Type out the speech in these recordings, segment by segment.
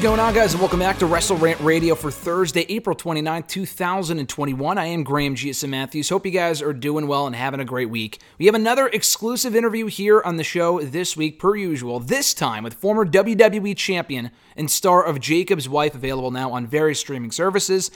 What's going on, guys? And welcome back to Wrestle Rant Radio for Thursday, April 29th, 2021. I am Graham Giason Matthews. Hope you guys are doing well and having a great week. We have another exclusive interview here on the show this week, per usual, this time with former WWE champion and star of Jacob's Wife, available now on various streaming services,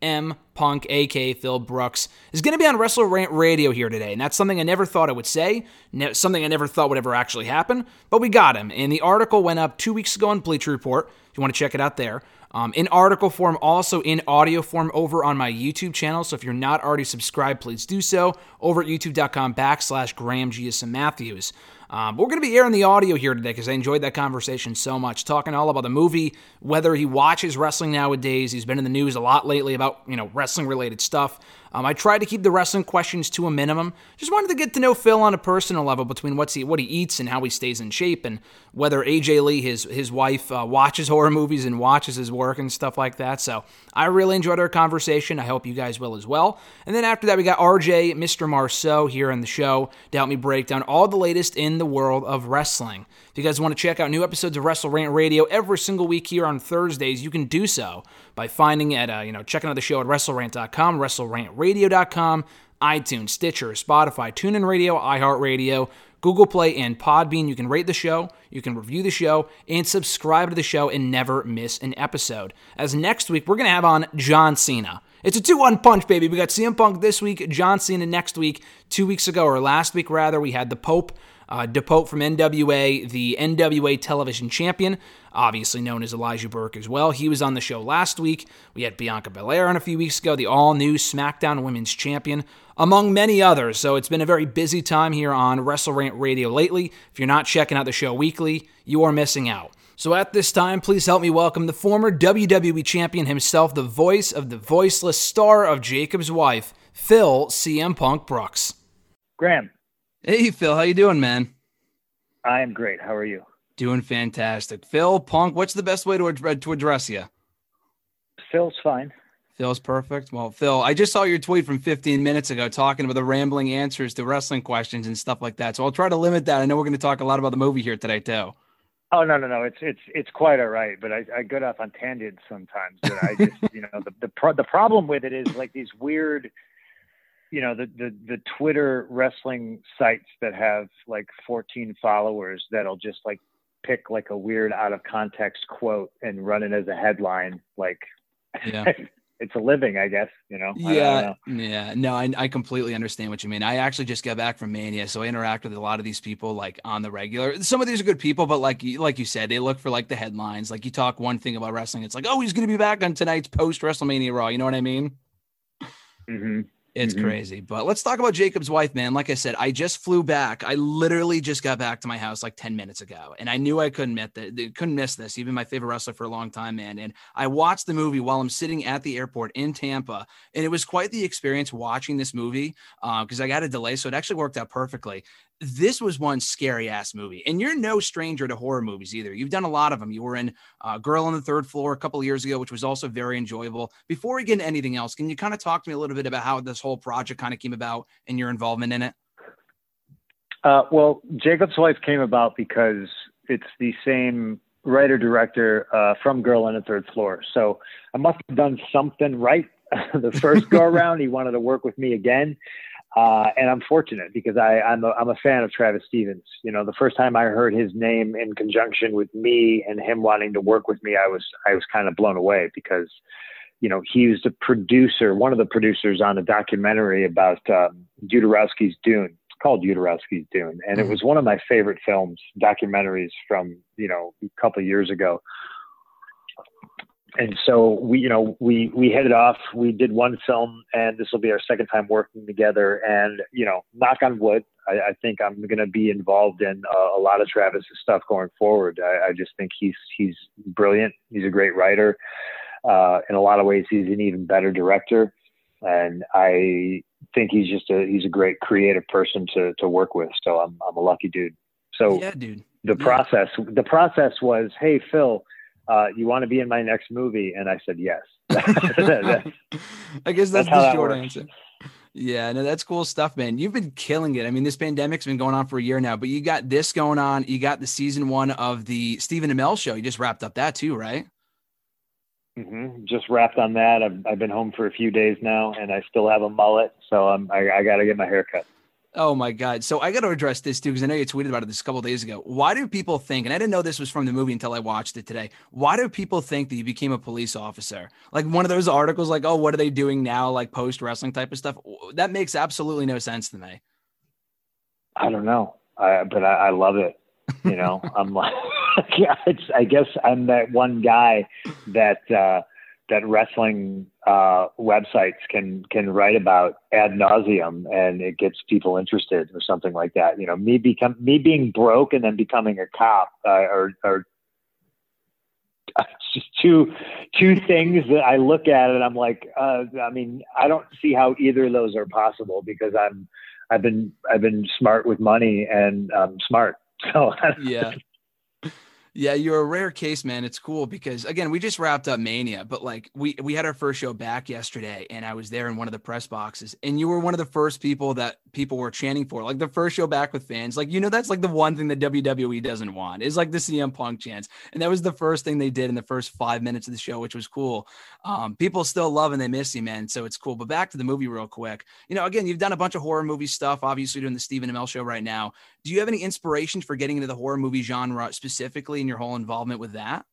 CM Punk, aka Phil Brooks, is going to be on Wrestle Rant Radio here today. And that's something I never thought I would say, something I never thought would ever actually happen, but we got him. And the article went up two weeks ago on Bleacher Report. If you want to check it out there. Um, in article form, also in audio form over on my YouTube channel. So if you're not already subscribed, please do so over at youtube.com backslash Graham Giason Matthews. Um, but we're going to be airing the audio here today because I enjoyed that conversation so much, talking all about the movie, whether he watches wrestling nowadays. He's been in the news a lot lately about you know wrestling related stuff. Um, I tried to keep the wrestling questions to a minimum. Just wanted to get to know Phil on a personal level between what's he, what he eats and how he stays in shape, and whether AJ Lee, his his wife, uh, watches horror movies and watches his work and stuff like that. So I really enjoyed our conversation. I hope you guys will as well. And then after that, we got RJ, Mr. Marceau here on the show to help me break down all the latest in the world of wrestling. If you guys want to check out new episodes of Wrestle Rant Radio every single week here on Thursdays, you can do so by finding at uh, you know checking out the show at WrestleRant.com, WrestleRantRadio.com, iTunes, Stitcher, Spotify, TuneIn Radio, iHeartRadio, Google Play, and Podbean. You can rate the show, you can review the show, and subscribe to the show and never miss an episode. As next week, we're going to have on John Cena. It's a 2 1 punch, baby. We got CM Punk this week, John Cena next week. Two weeks ago, or last week rather, we had the Pope. Uh, from NWA, the NWA television champion, obviously known as Elijah Burke as well. He was on the show last week. We had Bianca Belair on a few weeks ago, the all new SmackDown Women's Champion, among many others. So it's been a very busy time here on Wrestle Rant Radio lately. If you're not checking out the show weekly, you are missing out. So at this time, please help me welcome the former WWE champion himself, the voice of the voiceless star of Jacob's wife, Phil CM Punk Brooks. Graham, Hey Phil, how you doing, man? I am great. How are you? Doing fantastic. Phil Punk, what's the best way to, ad- to address you? Phil's fine. Phil's perfect. Well, Phil, I just saw your tweet from 15 minutes ago talking about the rambling answers to wrestling questions and stuff like that. So I'll try to limit that. I know we're going to talk a lot about the movie here today, too. Oh no, no, no. It's it's it's quite all right, but I, I get off on tangents sometimes. But I just you know the the pro- the problem with it is like these weird, you know, the the the Twitter wrestling sites that have like 14 followers that'll just like pick like a weird out of context quote and run it as a headline. Like Yeah. it's a living, I guess. You know. I don't Yeah, know. yeah, no, I, I completely understand what you mean. I actually just got back from Mania, so I interact with a lot of these people like on the regular. Some of these are good people, but like like you said, they look for like the headlines. Like you talk one thing about wrestling, it's like, oh, he's going to be back on tonight's post WrestleMania Raw. You know what I mean? Mhm. It's Mhm. crazy. But let's talk about Jacob's wife, man. Like I said, I just flew back. I literally just got back to my house like 10 minutes ago. And I knew I couldn't miss that couldn't miss this. Even my favorite wrestler for a long time, man. And I watched the movie while I'm sitting at the airport in Tampa. And it was quite the experience watching this movie. because I got a delay. So it actually worked out perfectly. This was one scary ass movie. And you're no stranger to horror movies either. You've done a lot of them. You were in uh, Girl on the Third Floor a couple of years ago, which was also very enjoyable. Before we get into anything else, can you kind of talk to me a little bit about how this whole project kind of came about and your involvement in it? Uh, well, Jacob's Wife came about because it's the same writer director uh, from Girl on the Third Floor. So I must have done something right the first go around. he wanted to work with me again. Uh, and I'm fortunate because I, I'm, a, I'm a fan of Travis Stevens. You know, the first time I heard his name in conjunction with me and him wanting to work with me, I was I was kind of blown away because, you know, he was the producer, one of the producers on a documentary about um, Dune called Jodorowsky's Dune, and it Mhm. was one of my favorite films, documentaries from you know a couple of years ago. And so we, you know, we we hit it off. We did one film, and this will be our second time working together. And you know, knock on wood, I, I think I'm going to be involved in uh, a lot of Travis's stuff going forward. I, I just think he's he's brilliant. He's a great writer. Uh, in a lot of ways, he's an even better director, and I think he's just a he's a great creative person to to work with. So I'm I'm a lucky dude. So Yeah, dude. the Yeah. process the process was, hey Phil, uh, you want to be in my next movie? And I said yes. I guess that's, That's the short works. answer. Yeah, no, that's cool stuff, man. You've been killing it. I mean, this pandemic's been going on for a year now, but you got this going on. You got the season one of the Stephen Amell show. You just wrapped up that too, right? hmm Just wrapped on that. I've, I've been home for a few days now, and I still have a mullet, so I'm, I, I got to get my hair cut. Oh my God. So I got to address this too, because I know you tweeted about it this a couple days ago. Why do people think, and I didn't know this was from the movie until I watched it today. Why do people think that you became a police officer? Like one of those articles, like, oh, what are they doing now? Like post wrestling type of stuff. That makes absolutely no sense to me. I don't know, I, but I, I love it. You know, I'm like, yeah, it's, I guess I'm that one guy that uh, that wrestling uh, websites can can write about ad nauseum, and it gets people interested or something like that. You know, me become me being broke and then becoming a cop, uh, or or just two two things that I look at and I'm like, uh, I mean, I don't see how either of those are possible because I'm I've been I've been smart with money and um, smart. So yeah. Yeah, you're a rare case, man. It's cool because again, we just wrapped up Mania, but like we we had our first show back yesterday, and I was there in one of the press boxes, and you were one of the first people that people were chanting for, like the first show back with fans. Like you know, that's like the one thing that WWE doesn't want is like the CM Punk chants, and that was the first thing they did in the first five minutes of the show, which was cool. Um, people still love and they miss you, man. So it's cool. But back to the movie real quick. You know, again, you've done a bunch of horror movie stuff. Obviously, doing the Stephen Amell show right now. Do you have any inspirations for getting into the horror movie genre specifically in your whole involvement with that?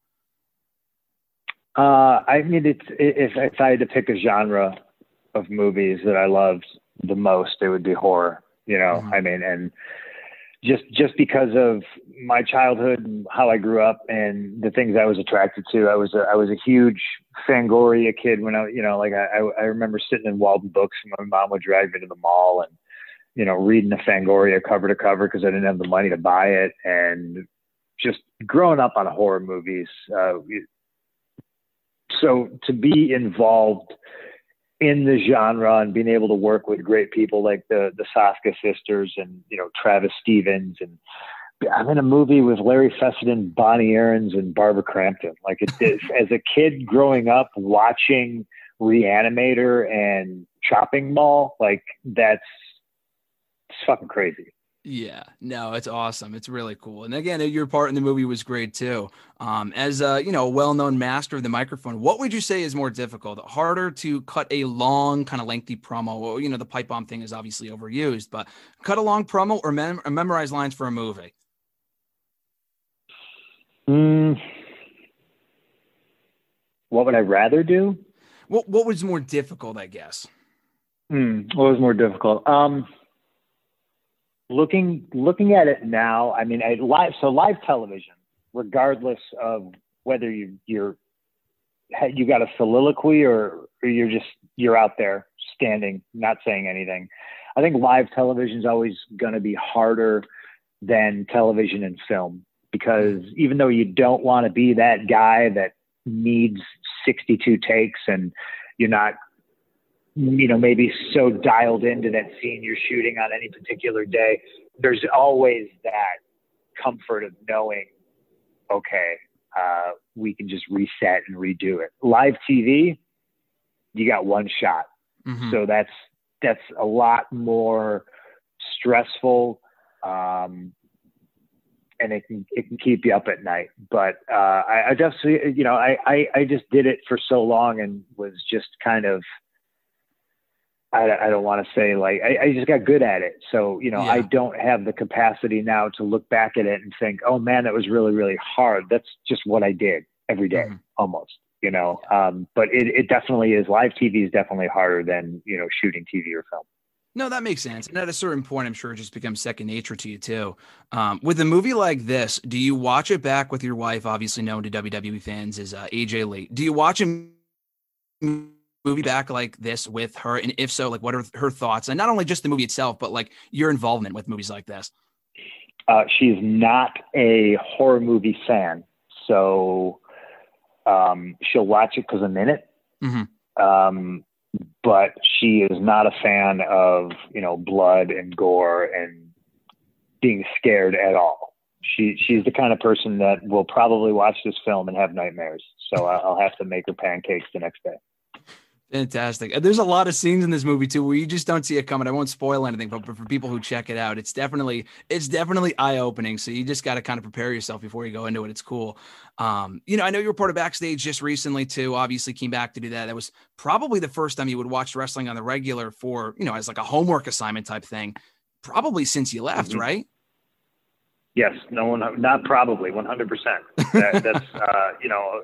Uh, I mean, it's if if I had to pick a genre of movies that I loved the most, it would be horror. You know, Mhm. I mean, and just just because of my childhood and how I grew up and the things I was attracted to, I was a, I was a huge Fangoria kid when I, you know, like I I I remember sitting in Walden Books and my mom would drag me to the mall and you know reading the Fangoria cover to cover because I didn't have the money to buy it and just growing up on horror movies. Uh, so to be involved in the genre and being able to work with great people like the the Soska sisters and you know Travis Stevens and I'm in a movie with Larry Fessenden, Bonnie Aarons, and Barbara Crampton. Like it, it, as a kid growing up watching Reanimator and Chopping Mall, like that's it's fucking crazy. Yeah, no, it's awesome. It's really cool. And again, your part in the movie was great too. Um, as a you know, a well-known master of the microphone, what would you say is more difficult? Harder to cut a long, kind of lengthy promo? Well, you know, the pipe bomb thing is obviously overused, but cut a long promo or, mem- or memorize lines for a movie. Mm. What would I rather do? What what was more difficult? I guess. Hmm, what was more difficult? Um, looking looking at it now, I mean, I, live so live television, regardless of whether you you're you got a soliloquy or, or you're just you're out there standing, not saying anything. I think live television is always going to be harder than television and film because even though you don't want to be that guy that needs 62 takes and you're not you know, maybe so dialed into that scene you're shooting on any particular day, there's always that comfort of knowing, okay, uh, we can just reset and redo it. Live TV, you got one shot, Mhm. so that's that's a lot more stressful, um, and it can it can keep you up at night. But uh, I, I just you know I, I I just did it for so long and was just kind of I, I don't want to say like I, I just got good at it. So you know I don't have the capacity now to look back at it and think, oh man, that was really really hard. That's just what I did every day, Mhm. almost. You know, um, but it, it definitely is. Live TV is definitely harder than you know shooting TV or film. No, that makes sense. And at a certain point, I'm sure it just becomes second nature to you too. Um, with a movie like this, do you watch it back with your wife? Obviously, known to WWE fans is uh, AJ Lee. Do you watch a movie back like this with her? And if so, like, what are her thoughts? And not only just the movie itself, but like your involvement with movies like this. Uh, she's not a horror movie fan, so um, she'll watch it because I'm in it. Mhm. Um, but she is not a fan of you know blood and gore and being scared at all. She she's the kind of person that will probably watch this film and have nightmares. So I'll have to make her pancakes the next day. Fantastic. There's a lot of scenes in this movie too where you just don't see it coming. I won't spoil anything, but for people who check it out, it's definitely it's definitely eye opening. So you just got to kind of prepare yourself before you go into it. It's cool. Um, you know, I know you reported backstage just recently too. Obviously, came back to do that. That was probably the first time you would watch wrestling on the regular for you know as like a homework assignment type thing. Probably since you left, Mhm. right? Yes, no one, not probably, one hundred percent. That's uh, you know,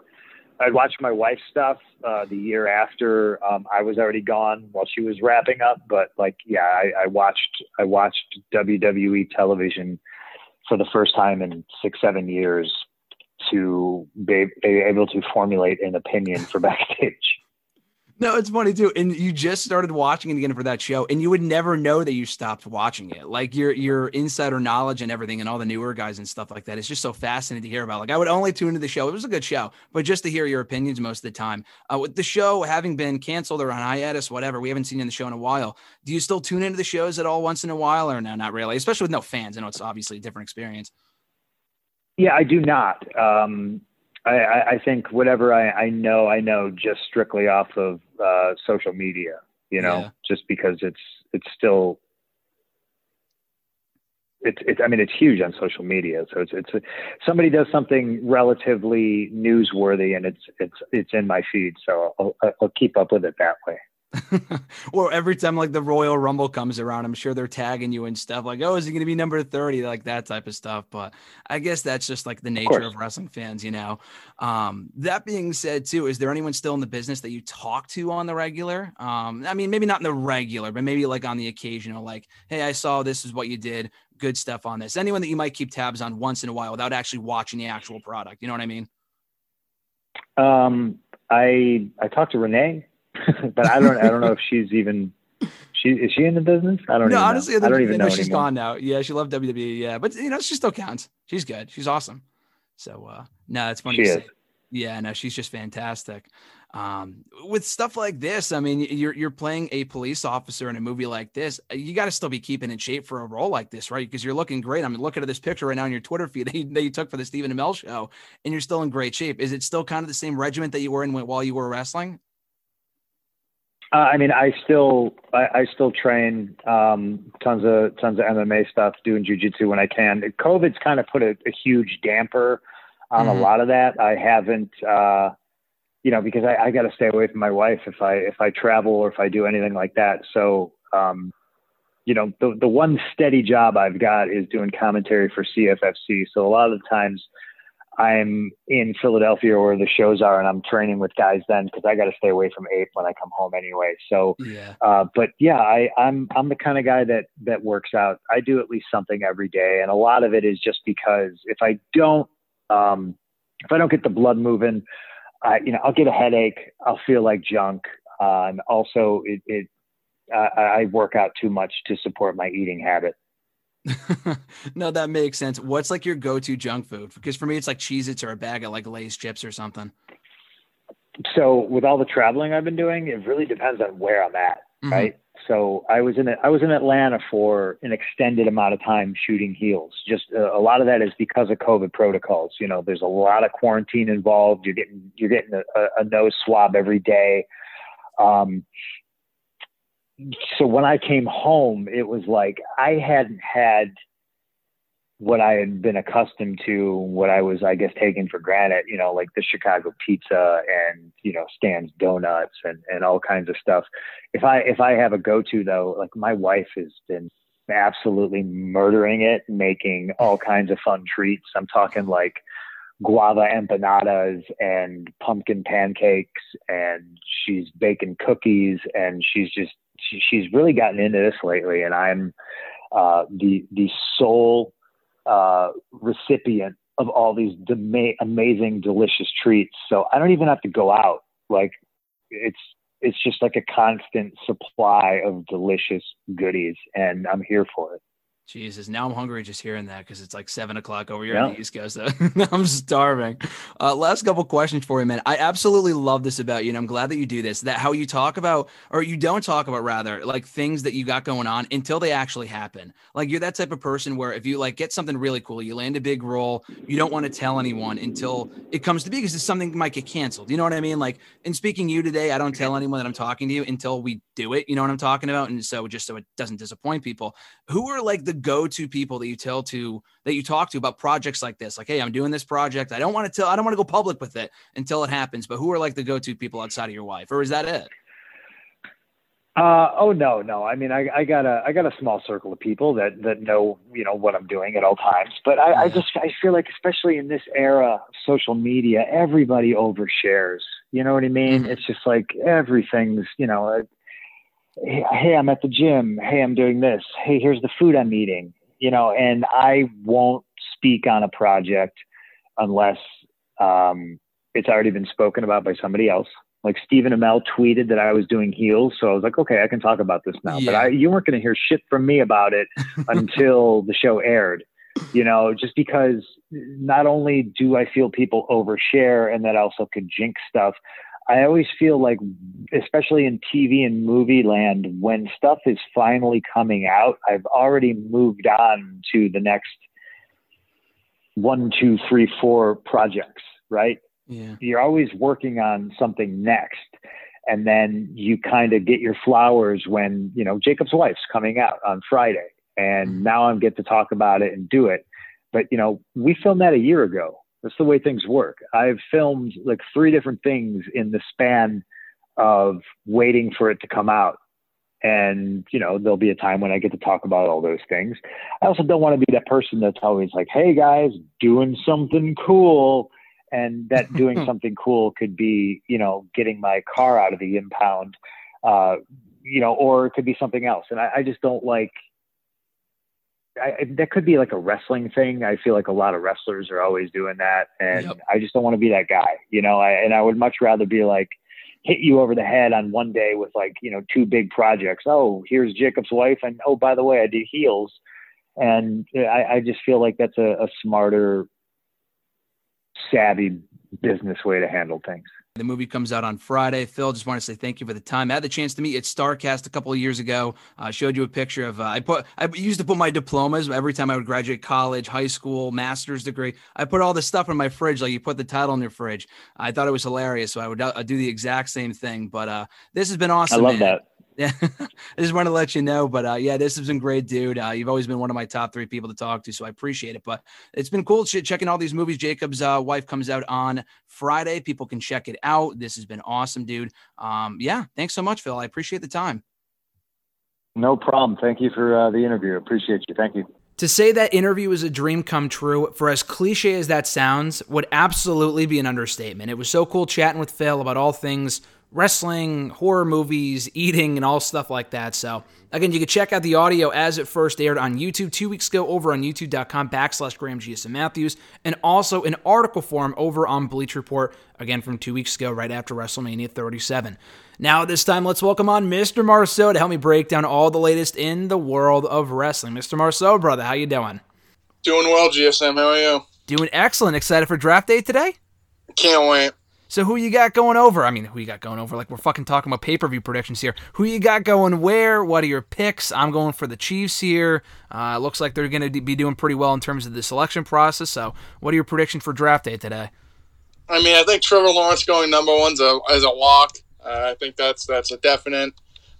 I watched my wife's stuff uh, the year after um, I was already gone while she was wrapping up. But like, yeah, I, I watched I watched WWE television for the first time in six seven years to be, be able to formulate an opinion for backstage. No, it's funny too. And you just started watching it again for that show, and you would never know that you stopped watching it. Like your your insider knowledge and everything, and all the newer guys and stuff like that. It's just so fascinating to hear about. Like I would only tune into the show. It was a good show, but just to hear your opinions most of the time. Uh, with the show having been canceled or on hiatus, whatever, we haven't seen in the show in a while. Do you still tune into the shows at all once in a while, or no, not really? Especially with no fans. I know it's obviously a different experience. Yeah, I do not. Um, I, I, I think whatever I, I know, I know just strictly off of uh, social media. You know, Yeah. just because it's it's still it's it's I mean it's huge on social media. So it's it's somebody does something relatively newsworthy and it's it's it's in my feed. So I'll, I'll keep up with it that way. or every time like the Royal Rumble comes around, I'm sure they're tagging you and stuff like, oh, is he going to be number 30? Like that type of stuff. But I guess that's just like the nature course. of, wrestling fans, you know. Um, that being said, too, is there anyone still in the business that you talk to on the regular? Um, I mean, maybe not in the regular, but maybe like on the occasional, like, hey, I saw this is what you did. Good stuff on this. Anyone that you might keep tabs on once in a while without actually watching the actual product. You know what I mean? Um, I I talked to Renee, but I don't I don't know if she's even she is she in the business? I don't know. No, honestly, know. I, I don't even know, know she's anymore. gone now. Yeah, she loved WWE. Yeah, but you know, she still counts. She's good. She's awesome. So, uh, no, it's funny. She to is. say. Yeah, no, she's just fantastic. Um, with stuff like this, I mean, you're you're playing a police officer in a movie like this. You got to still be keeping in shape for a role like this, right? Because you're looking great. I'm looking at this picture right now on your Twitter feed that you, that you took for the Stephen Amell show, and you're still in great shape. Is it still kind of the same regiment that you were in while you were wrestling? Uh, I mean, I still I, I still train um, tons of tons of MMA stuff, doing jujitsu when I can. COVID's kind of put a, a huge damper on Mhm. a lot of that. I haven't, uh, you know, because I, I got to stay away from my wife if I if I travel or if I do anything like that. So, um, you know, the the one steady job I've got is doing commentary for CFFC. So a lot of the times. I'm in Philadelphia where the shows are, and I'm training with guys then because I got to stay away from Ape when I come home anyway. So, Yeah. uh, but yeah, I, I'm I'm the kind of guy that that works out. I do at least something every day, and a lot of it is just because if I don't um, if I don't get the blood moving, I you know I'll get a headache. I'll feel like junk. Uh, and also, it, it I, I work out too much to support my eating habit. no, that makes sense. What's like your go-to junk food? Because for me, it's like Cheez-Its or a bag of like Lay's chips or something. So with all the traveling I've been doing, it really depends on where I'm at. Mhm. right? So I was in I was in Atlanta for an extended amount of time shooting heels. Just uh, a lot of that is because of COVID protocols. You know, there's a lot of quarantine involved. You're getting you're getting a, a- a nose swab every day. Um, so when I came home, it was like I hadn't had what I had been accustomed to, what I was, I guess, taking for granted, you know, like the Chicago pizza and, you know, Stan's donuts and, and all kinds of stuff. If I, if I have a go-to though, like my wife has been absolutely murdering it, making all kinds of fun treats. I'm talking like guava empanadas and pumpkin pancakes and she's baking cookies and she's just she, she's really gotten into this lately, and I'm uh, the the sole uh, recipient of all these dema- amazing, delicious treats. So I don't even have to go out. Like it's it's just like a constant supply of delicious goodies, and I'm here for it. Jesus, now I'm hungry just hearing that because it's like seven o'clock over here Yeah. on the East Coast. So I'm starving. Uh, last couple questions for you, man. I absolutely love this about you, and I'm glad that you do this. That how you talk about, or you don't talk about, rather, like things that you got going on until they actually happen. Like you're that type of person where if you like get something really cool, you land a big role, you don't want to tell anyone until it comes to be because it's something might get canceled. You know what I mean? Like in speaking to you today, I don't tell anyone that I'm talking to you until we do it. You know what I'm talking about? And so just so it doesn't disappoint people who are like the go-to people that you tell to that you talk to about projects like this like hey i'm doing this project i don't want to tell i don't want to go public with it until it happens but who are like the go-to people outside of your wife or is that it Uh, oh no, no. I mean, I, I got a, I got a small circle of people that, that know, you know, what I'm doing at all times. But I, I just, I feel like, especially in this era of social media, everybody overshares. You know what I mean? Mhm. It's just like everything's, you know, hey, I'm at the gym. Hey, I'm doing this. Hey, here's the food I'm eating. You know, and I won't speak on a project unless um, it's already been spoken about by somebody else. Like Stephen Amell tweeted that I was doing heels, so I was like, okay, I can talk about this now. But I, you weren't going to hear shit from me about it until the show aired. You know, just because not only do I feel people overshare and that also could jinx stuff, I always feel like, especially in TV and movie land, when stuff is finally coming out, I've already moved on to the next one, two, three, four projects, right? yeah. You're always working on something next and then you kind of get your flowers when you know jacob's wife's coming out on friday and mm-hmm. now I'm get to talk about it and do it. But you know we filmed that a year ago that's the way things work. I've filmed like three different things in the span of waiting for it to come out. And you know there'll be a time when i get to talk about all those things. I also don't want to be that person that's always like hey guys doing something cool. And that doing something cool could be you know getting my car out of the impound uh, you know or it could be something else. And i, I just don't like I, that could be like a wrestling thing. I feel like a lot of wrestlers are always doing that, and Yep. I just don't want to be that guy, you know. I, and I would much rather be like hit you over the head on one day with like you know two big projects. Oh, here's Jacob's wife, and oh by the way, I did heels, and I, I just feel like that's a, a smarter, savvy business way to handle things. The movie comes out on Friday. Phil, just want to say thank you for the time. I had the chance to meet at Starcast a couple of years ago. I showed you a picture of. Uh, I put. I used to put my diplomas every time I would graduate college, high school, master's degree. I put all this stuff in my fridge, like you put the title in your fridge. I thought it was hilarious, so I would uh, do the exact same thing. But uh, this has been awesome. I love man. that. Yeah, I just want to let you know. But uh, yeah, this has been great, dude. Uh, you've always been one of my top three people to talk to, so I appreciate it. But it's been cool ch- checking all these movies. Jacob's uh, wife comes out on Friday. People can check it out. This has been awesome, dude. Um, yeah, thanks so much, Phil. I appreciate the time. No problem. Thank you for uh, the interview. Appreciate you. Thank you. To say that interview is a dream come true, for as cliche as that sounds, would absolutely be an understatement. It was so cool chatting with Phil about all things wrestling, horror movies, eating, and all stuff like that. So, again, you can check out the audio as it first aired on YouTube two weeks ago over on youtube.com backslash Graham G.S. Matthews, and also in article form over on Bleacher Report, again from two weeks ago, right after WrestleMania 37. Now, this time, let's welcome on Mr. Marceau to help me break down all the latest in the world of wrestling. Mr. Marceau, brother, how you doing? Doing well, GSM. How are you? Doing excellent. Excited for draft day today? Can't wait. So who you got going over? I mean, who you got going over? Like we're fucking talking about pay-per-view predictions here. Who you got going where? What are your picks? I'm going for the Chiefs here. Uh, looks like they're going to be doing pretty well in terms of the selection process. So, what are your predictions for draft day today? I mean, I think Trevor Lawrence going number one's a is a lock. Uh, I think that's that's a definite.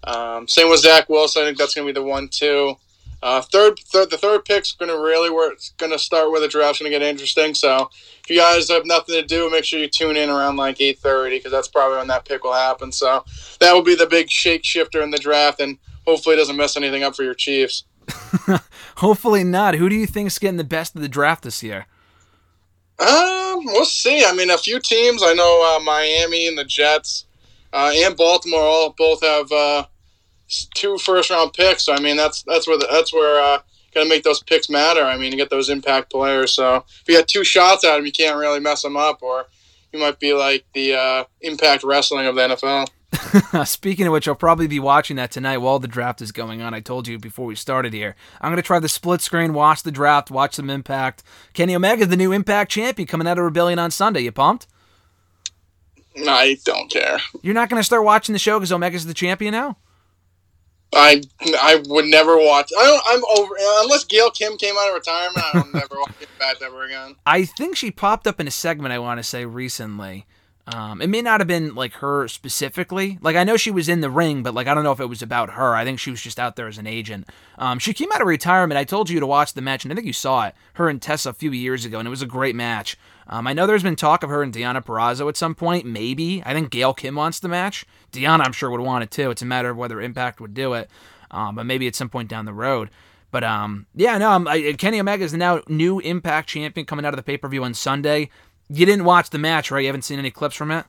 Um, same with Zach Wilson. I think that's going to be the one too. Uh, third, third, the third pick's going to really where it's going to start where the draft's going to get interesting. So if you guys have nothing to do, make sure you tune in around like eight thirty because that's probably when that pick will happen. So that will be the big shake shifter in the draft, and hopefully it doesn't mess anything up for your Chiefs. Hopefully not. Who do you think's getting the best of the draft this year? Um, we'll see. I mean, a few teams. I know uh, Miami and the Jets uh, and Baltimore all both have uh, s- two first round picks. So I mean, that's that's where the, that's where uh, got to make those picks matter. I mean, get those impact players. So if you got two shots at them, you can't really mess them up, or you might be like the uh, impact wrestling of the NFL. Speaking of which, I'll probably be watching that tonight while the draft is going on. I told you before we started here. I'm going to try the split screen, watch the draft, watch some Impact. Kenny Omega's the new Impact champion coming out of Rebellion on Sunday. You pumped? I don't care. You're not going to start watching the show because Omega's the champion now? I I would never watch. I don't. I'm over unless Gail Kim came out of retirement. I don't never watch Impact ever again. I think she popped up in a segment I want to say recently. Um, it may not have been like her specifically. Like I know she was in the ring, but like I don't know if it was about her. I think she was just out there as an agent. Um, she came out of retirement. I told you to watch the match, and I think you saw it. Her and Tessa a few years ago, and it was a great match. Um, I know there's been talk of her and Deonna Purrazzo at some point. Maybe I think Gail Kim wants the match. Deanna, I'm sure would want it too. It's a matter of whether Impact would do it. Um, but maybe at some point down the road. But um, yeah, no, I'm, I, Kenny Omega is now new Impact champion coming out of the pay per view on Sunday. You didn't watch the match, right? You haven't seen any clips from it.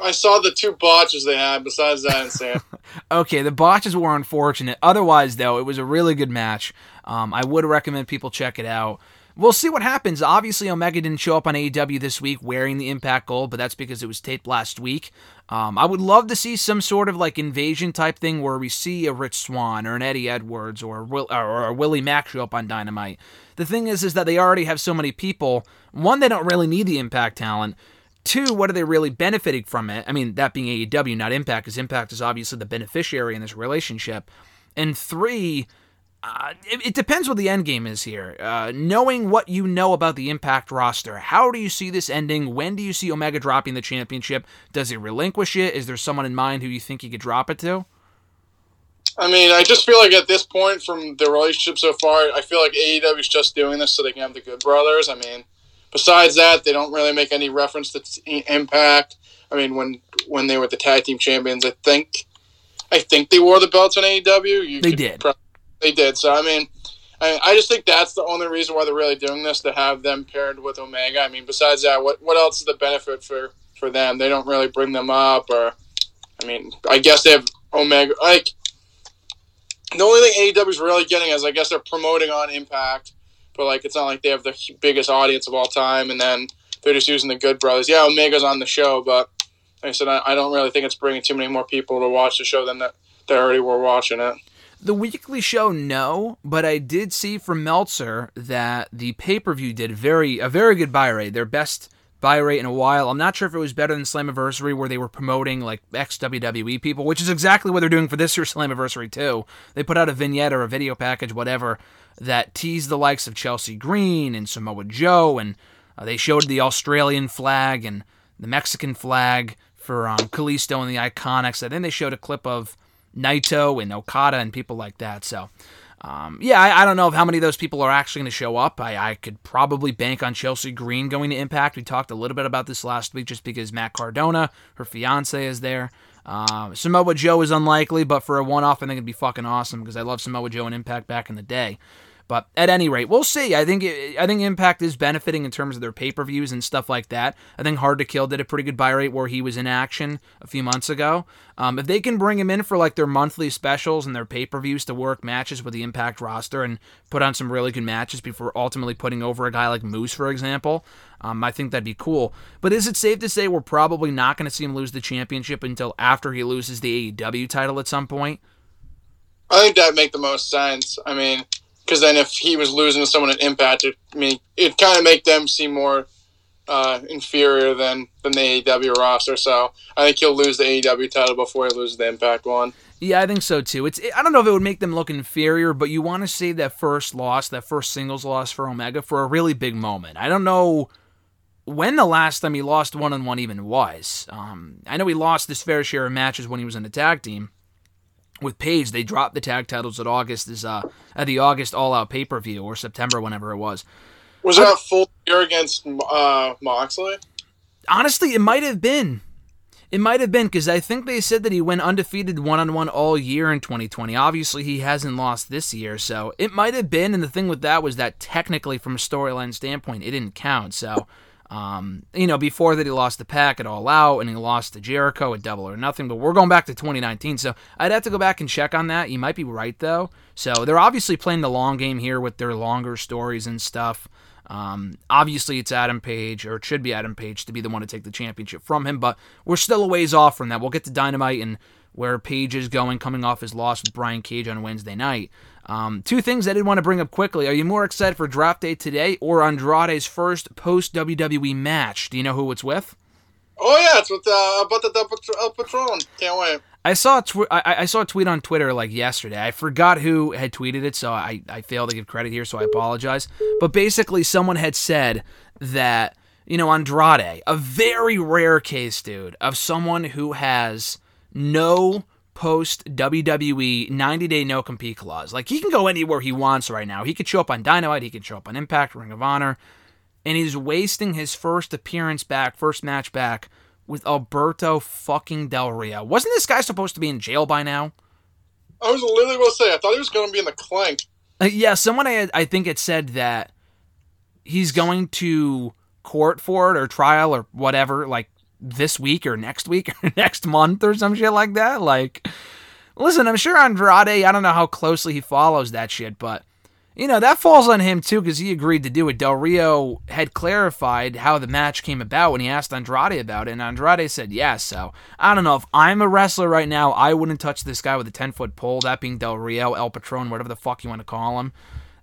I saw the two botches they had. Besides that, insane. Okay, the botches were unfortunate. Otherwise, though, it was a really good match. Um, I would recommend people check it out. We'll see what happens. Obviously, Omega didn't show up on AEW this week wearing the Impact Gold, but that's because it was taped last week. Um, I would love to see some sort of like invasion type thing where we see a Rich Swann or an Eddie Edwards or a, Will, or a Willie Mack show up on Dynamite. The thing is, is that they already have so many people. One, they don't really need the Impact talent. Two, what are they really benefiting from it? I mean, that being AEW, not Impact, because Impact is obviously the beneficiary in this relationship. And three, uh, it, it depends what the end game is here. Uh, knowing what you know about the Impact roster, how do you see this ending? When do you see Omega dropping the championship? Does he relinquish it? Is there someone in mind who you think he could drop it to? I mean, I just feel like at this point, from the relationship so far, I feel like AEW is just doing this so they can have the Good Brothers. I mean, besides that, they don't really make any reference to Impact. I mean, when when they were the tag team champions, I think, I think they wore the belts on AEW. You They did. pro- they did. So I mean, I, I just think that's the only reason why they're really doing this to have them paired with Omega. I mean, besides that, what what else is the benefit for for them? They don't really bring them up, or I mean, I guess they have Omega like. The only thing AEW is really getting is I guess they're promoting on Impact, but like it's not like they have the biggest audience of all time, and then they're just using the Good Brothers. Yeah, Omega's on the show, but like I said, I, I don't really think it's bringing too many more people to watch the show than that they already were watching it. The weekly show, no, but I did see from Meltzer that the pay per view did very a very good buy rate, their best buy rate in a while. I'm not sure if it was better than Slammiversary, where they were promoting like ex WWE people, which is exactly what they're doing for this year's Slammiversary too. They put out a vignette or a video package, whatever, that teased the likes of Chelsea Green and Samoa Joe, and uh, they showed the Australian flag and the Mexican flag for um, Kalisto and the Iconics, and then they showed a clip of Naito and Okada and people like that. So, um, yeah, I, I don't know how many of those people are actually going to show up. I, I could probably bank on Chelsea Green going to Impact. We talked a little bit about this last week just because Matt Cardona, her fiance, is there. Uh, Samoa Joe is unlikely, but for a one off, I think it'd be fucking awesome because I love Samoa Joe and Impact back in the day. But at any rate, we'll see. I think I think Impact is benefiting in terms of their pay per views and stuff like that. I think Hard to Kill did a pretty good buy rate where he was in action a few months ago. Um, if they can bring him in for like their monthly specials and their pay per views to work matches with the Impact roster and put on some really good matches before ultimately putting over a guy like Moose, for example, um, I think that'd be cool. But is it safe to say we're probably not going to see him lose the championship until after he loses the AEW title at some point? I think that'd make the most sense. I mean, because then if he was losing to someone at Impact, it, I mean, it kind of make them seem more uh, inferior than than the AEW roster. So I think he'll lose the AEW title before he loses the Impact one. Yeah, I think so too. It's I don't know if it would make them look inferior, but you want to save that first loss, that first singles loss for Omega for a really big moment. I don't know when the last time he lost one on one even was. Um, I know he lost his fair share of matches when he was in the tag team with Page. They dropped the tag titles at August is uh at the August All Out pay per view or September whenever it was. Was that a full year against uh, Moxley? Honestly, it might have been. It might have been because I think they said that he went undefeated one on one all year in 2020. Obviously, he hasn't lost this year, so it might have been. And the thing with that was that technically, from a storyline standpoint, it didn't count. So Um, you know, before that he lost the PAC at All Out and he lost to Jericho at Double or Nothing. But we're going back to 2019, so I'd have to go back and check on that. You might be right though. So they're obviously playing the long game here with their longer stories and stuff. Um, obviously, it's Adam Page, or it should be Adam Page, to be the one to take the championship from him, but we're still a ways off from that. We'll get to Dynamite and where Page is going, coming off his loss with Brian Cage on Wednesday night. Um, two things I did want to bring up quickly. Are you more excited for draft day today or Andrade's first post WWE match? Do you know who it's with? Oh yeah, it's with uh, about the El Patron. Can't wait. I saw a tw- I, I saw a tweet on Twitter like yesterday. I forgot who had tweeted it, so I, I failed to give credit here, so I apologize. But basically, someone had said that you know Andrade, a very rare case, dude, of someone who has no post WWE 90 day no compete clause. Like he can go anywhere he wants right now. He could show up on Dynamite, he can show up on Impact, Ring of Honor, and he's wasting his first appearance back, first match back with Alberto fucking Del Rio. Wasn't this guy supposed to be in jail by now? I was literally going to say I thought he was going to be in the clank. Uh, yeah, someone I, I think it said that he's going to court for it or trial or whatever, like this week or next week or next month or some shit like that. Like, listen, I'm sure Andrade, I don't know how closely he follows that shit, but you know, that falls on him too because he agreed to do it. Del Rio had clarified how the match came about when he asked Andrade about it, and Andrade said yes. So I don't know if I'm a wrestler right now, I wouldn't touch this guy with a 10 foot pole, that being Del Rio, El Patron, whatever the fuck you want to call him.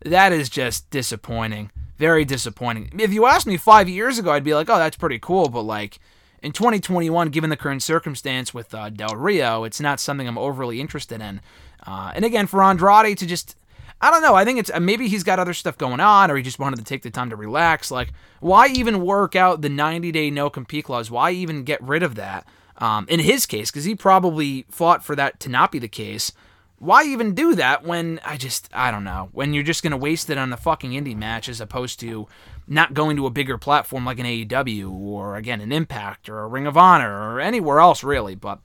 That is just disappointing. Very disappointing. If you asked me five years ago, I'd be like, oh, that's pretty cool, but like. In 2021, given the current circumstance with uh, Del Rio, it's not something I'm overly interested in. Uh, and again, for Andrade to just I don't know. I think it's uh, maybe he's got other stuff going on, or he just wanted to take the time to relax. Like, why even work out the 90 day no compete clause? Why even get rid of that? Um, in his case, because he probably fought for that to not be the case. Why even do that when I just I don't know when you're just gonna waste it on the fucking indie match as opposed to not going to a bigger platform like an AEW or again an Impact or a Ring of Honor or anywhere else really. But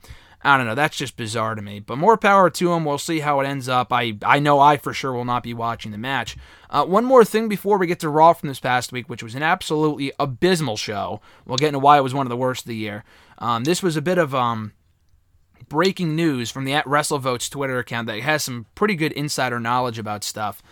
I don't know. That's just bizarre to me. But more power to him. We'll see how it ends up. I, I know I for sure will not be watching the match. Uh, one more thing before we get to Raw from this past week, which was an absolutely abysmal show. We'll get into why it was one of the worst of the year. Um, this was a bit of um, breaking news from the at WrestleVotes Twitter account that has some pretty good insider knowledge about stuff.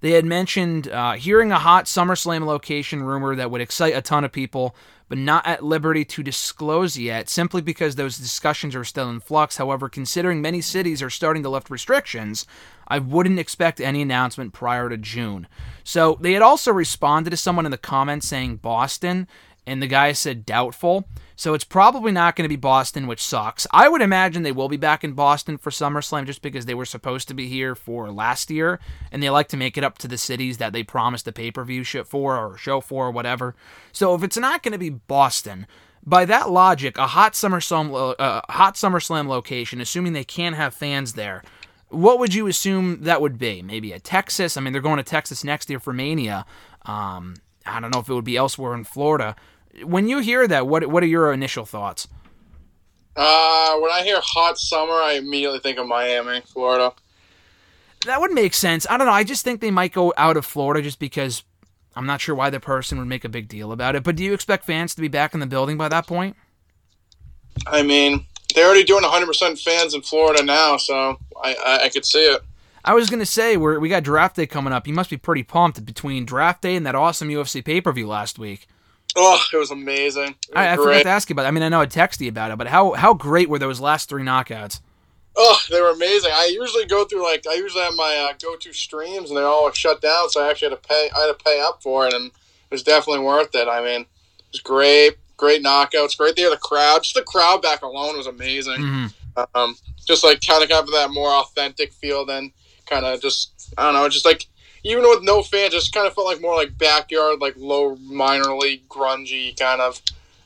They had mentioned uh, hearing a hot SummerSlam location rumor that would excite a ton of people, but not at liberty to disclose yet, simply because those discussions are still in flux. However, considering many cities are starting to lift restrictions, I wouldn't expect any announcement prior to June. So they had also responded to someone in the comments saying Boston, and the guy said doubtful. So it's probably not going to be Boston, which sucks. I would imagine they will be back in Boston for SummerSlam just because they were supposed to be here for last year, and they like to make it up to the cities that they promised the pay per view shit for or show for or whatever. So if it's not going to be Boston, by that logic, a hot SummerSlam, uh, hot SummerSlam location, assuming they can have fans there, what would you assume that would be? Maybe a Texas. I mean, they're going to Texas next year for Mania. Um, I don't know if it would be elsewhere in Florida. When you hear that, what what are your initial thoughts? Uh, when I hear hot summer, I immediately think of Miami, Florida. That would make sense. I don't know. I just think they might go out of Florida just because I'm not sure why the person would make a big deal about it. But do you expect fans to be back in the building by that point? I mean, they're already doing 100% fans in Florida now, so I, I, I could see it. I was gonna say we we got draft day coming up. You must be pretty pumped between draft day and that awesome UFC pay per view last week. Oh, it was amazing. It was I, I forgot to ask you about. It. I mean, I know I texted you about it, but how how great were those last three knockouts? Oh, they were amazing. I usually go through like I usually have my uh, go-to streams, and they're all shut down, so I actually had to pay. I had to pay up for it, and it was definitely worth it. I mean, it was great, great knockouts, great to hear the crowd. Just the crowd back alone was amazing. Mhm. Um, just like kind of have that more authentic feel than kind of just I don't know, just like even with no fans, just kind of felt like more like backyard, like low minor league grungy kind of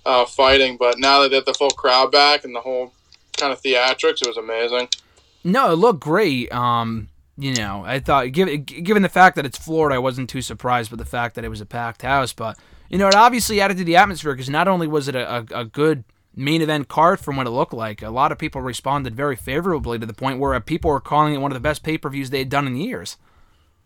uh, fighting. But now that they have the full crowd back and the whole kind of theatrics, it was amazing. No, it looked great. Um, you know, I thought given given the fact that it's Florida, I wasn't too surprised with the fact that it was a packed house. But you know, it obviously added to the atmosphere because not only was it a, a, a good main event card from what it looked like, a lot of people responded very favorably to the point where people were calling it one of the best pay per views they had done in years.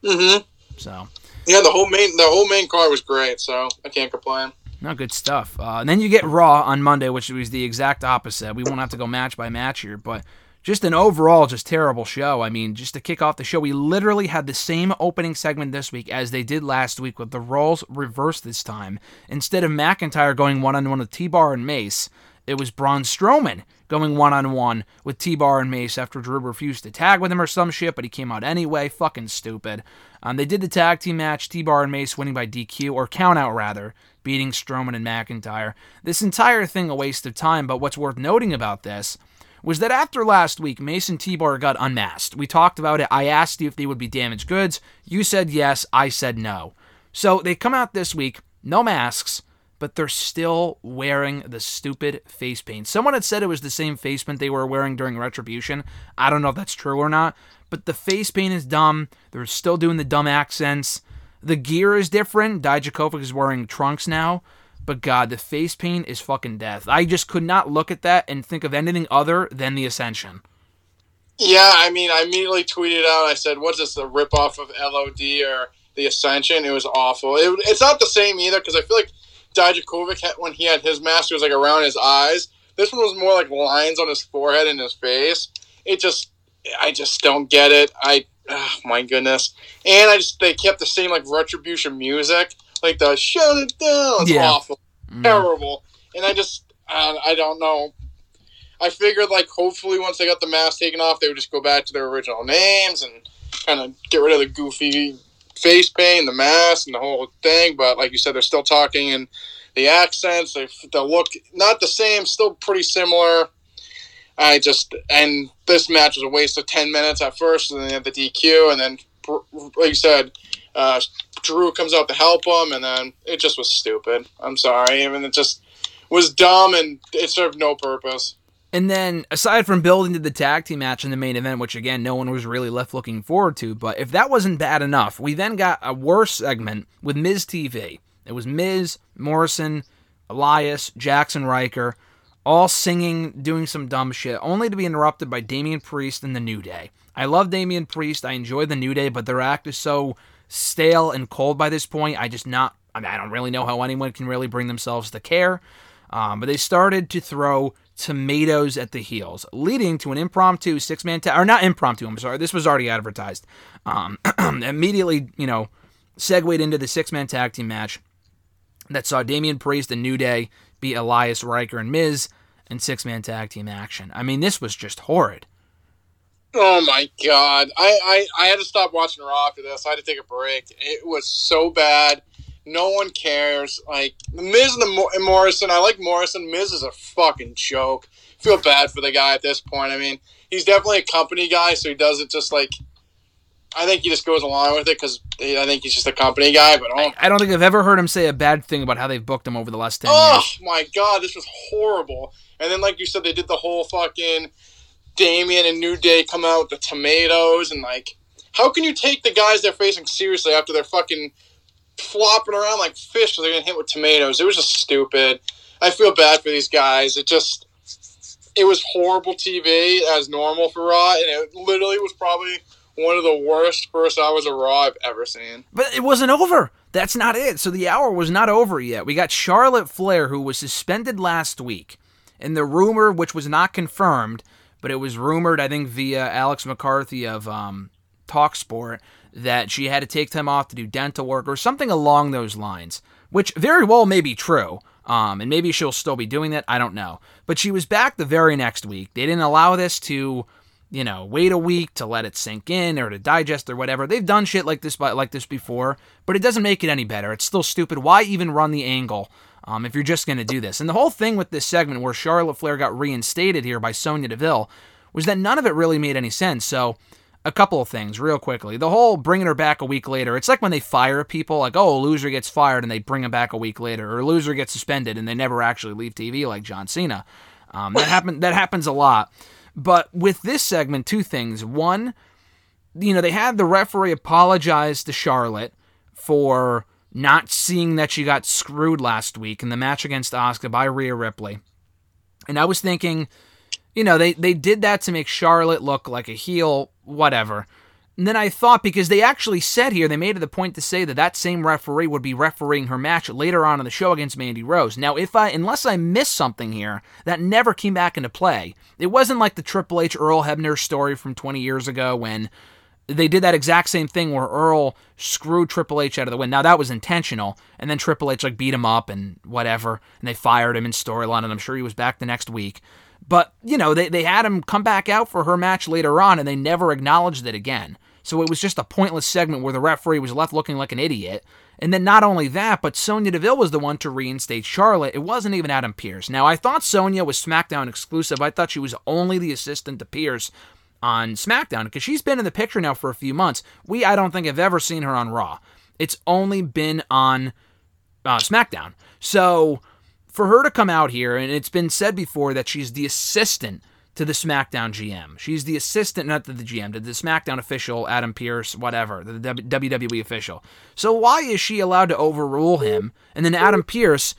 Mm-hmm. So Yeah, the whole main the whole main card was great, so I can't complain. No good stuff. Uh, and then you get Raw on Monday, which was the exact opposite. We won't have to go match by match here, but just an overall just terrible show. I mean, just to kick off the show, we literally had the same opening segment this week as they did last week, with the roles reversed this time. Instead of McIntyre going one on one with T Bar and Mace, it was Braun Strowman going one on one with T Bar and Mace after Drew refused to tag with him or some shit, but he came out anyway. Fucking stupid. Um, they did the tag team match, T Bar and Mace winning by DQ, or count out rather, beating Strowman and McIntyre. This entire thing a waste of time, but what's worth noting about this was that after last week, Mason T Bar got unmasked. We talked about it. I asked you if they would be damaged goods. You said yes. I said no. So they come out this week, no masks, but they're still wearing the stupid face paint. Someone had said it was the same face paint they were wearing during Retribution. I don't know if that's true or not, but the face paint is dumb. They're still doing the dumb accents. The gear is different. Dijakovic is wearing trunks now. But God, the face paint is fucking death. I just could not look at that and think of anything other than the Ascension. Yeah, I mean, I immediately tweeted out. I said, "What's this? The ripoff of LOD or the Ascension?" It was awful. It, it's not the same either because I feel like Dijakovic had, when he had his mask, it was like around his eyes. This one was more like lines on his forehead and his face. It just, I just don't get it. I, oh my goodness. And I just they kept the same like retribution music, like the shut it down. It's Yeah. awful, mm. terrible. And I just, I, I don't know. I figured like hopefully once they got the mask taken off, they would just go back to their original names and kind of get rid of the goofy face paint, the mask, and the whole thing. But like you said, they're still talking and the accents. They they look not the same, still pretty similar. I just and this match was a waste of ten minutes at first, and then they had the DQ, and then like you said, uh, Drew comes out to help him, and then it just was stupid. I'm sorry, I mean it just was dumb and it served no purpose. And then, aside from building to the tag team match in the main event, which again, no one was really left looking forward to, but if that wasn't bad enough, we then got a worse segment with Miz TV. It was Miz, Morrison, Elias, Jaxson Ryker, all singing, doing some dumb shit, only to be interrupted by Damian Priest and the New Day. I love Damian Priest. I enjoy the New Day, but their act is so stale and cold by this point. I just not. I, mean, I don't really know how anyone can really bring themselves to care. Um, but they started to throw tomatoes at the heels, leading to an impromptu six man tag, or not impromptu, I'm sorry, this was already advertised. Um, immediately, you know, segued into the six man tag team match that saw Damian Priest and New Day beat Elias Ryker and Miz in six man tag team action. I mean, this was just horrid. Oh my god! I, I I had to stop watching Raw after this. I had to take a break. It was so bad. No one cares. Like Miz and, the, and Morrison. I like Morrison. Miz is a fucking joke. Feel bad for the guy at this point. I mean, he's definitely a company guy, so he does it just like. I think he just goes along with it because I think he's just a company guy. But oh, I don't think I've ever heard him say a bad thing about how they've booked him over the last 10 oh my god, this was horrible. And then, like you said, they did the whole fucking Damian and New Day come out with the tomatoes and like, how can you take the guys they're facing seriously after they're fucking flopping around like fish they're gonna hit with tomatoes? It was just stupid. I feel bad for these guys. It just, it was horrible TV as normal for Raw, and it literally was probably one of the worst first hours of Raw I've ever seen. But it wasn't over. That's not it. So the hour was not over yet. We got Charlotte Flair, who was suspended last week. And the rumor, which was not confirmed, but it was rumored, I think, via Alex McCarthy of um, Talksport, that she had to take time off to do dental work or something along those lines, which very well may be true. Um, and maybe she'll still be doing that. I don't know. But she was back the very next week. They didn't allow this to you know, wait a week to let it sink in or to digest or whatever. They've done shit like this like this before, but it doesn't make it any better. It's still stupid. Why even run the angle um, if you're just going to do this? And the whole thing with this segment where Charlotte Flair got reinstated here by Sonya Deville was that none of it really made any sense. So, a couple of things real quickly. The whole bringing her back a week later, it's like when they fire people, like, oh, a loser gets fired and they bring him back a week later, or loser gets suspended and they never actually leave TV like John Cena. Um, that happen that happens a lot. But with this segment, two things. One, you know, they had the referee apologize to Charlotte for not seeing that she got screwed last week in the match against Asuka by Rhea Ripley. And I was thinking, you know, they, they did that to make Charlotte look like a heel, whatever. And then I thought because they actually said here they made it the point to say that that same referee would be refereeing her match later on in the show against Mandy Rose. Now, if I unless I missed something here, that never came back into play. It wasn't like the Triple H Earl Hebner story from 20 years ago when they did that exact same thing where Earl screwed Triple H out of the win. Now that was intentional, and then Triple H like beat him up and whatever, and they fired him in storyline, and I'm sure he was back the next week. But you know they they had him come back out for her match later on, and they never acknowledged it again. So it was just a pointless segment where the referee was left looking like an idiot. And then not only that, but Sonya Deville was the one to reinstate Charlotte. It wasn't even Adam Pearce. Now I thought Sonya was SmackDown exclusive. I thought she was only the assistant to Pearce on SmackDown because she's been in the picture now for a few months. We, I don't think, have ever seen her on Raw. It's only been on uh, SmackDown. So for her to come out here, and it's been said before that she's the assistant to the SmackDown GM. She's the assistant, not to the GM, to the SmackDown official, Adam Pearce, whatever, the WWE official. So why is she allowed to overrule him, and then Adam Pearce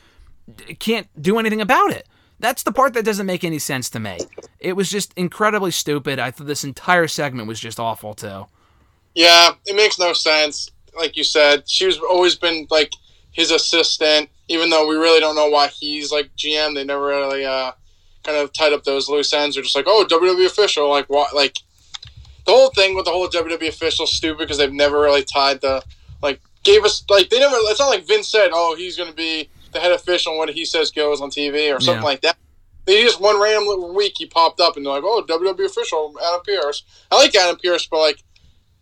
can't do anything about it? That's the part that doesn't make any sense to me. It was just incredibly stupid. I thought this entire segment was just awful too. Yeah, it makes no sense. Like you said, she's always been like his assistant, even though we really don't know why he's like GM. They never really uh, kind of tied up those loose ends. They're just like, oh, WWE official. Like, what? Like, the whole thing with the whole WWE official stupid because they've never really tied the like gave us like they never. It's not like Vince said, oh, he's going to be the head official and what he says goes on TV or something Yeah. like that. They just one random little week he popped up and they're like, oh, WWE official Adam Pearce. I like Adam Pearce, but like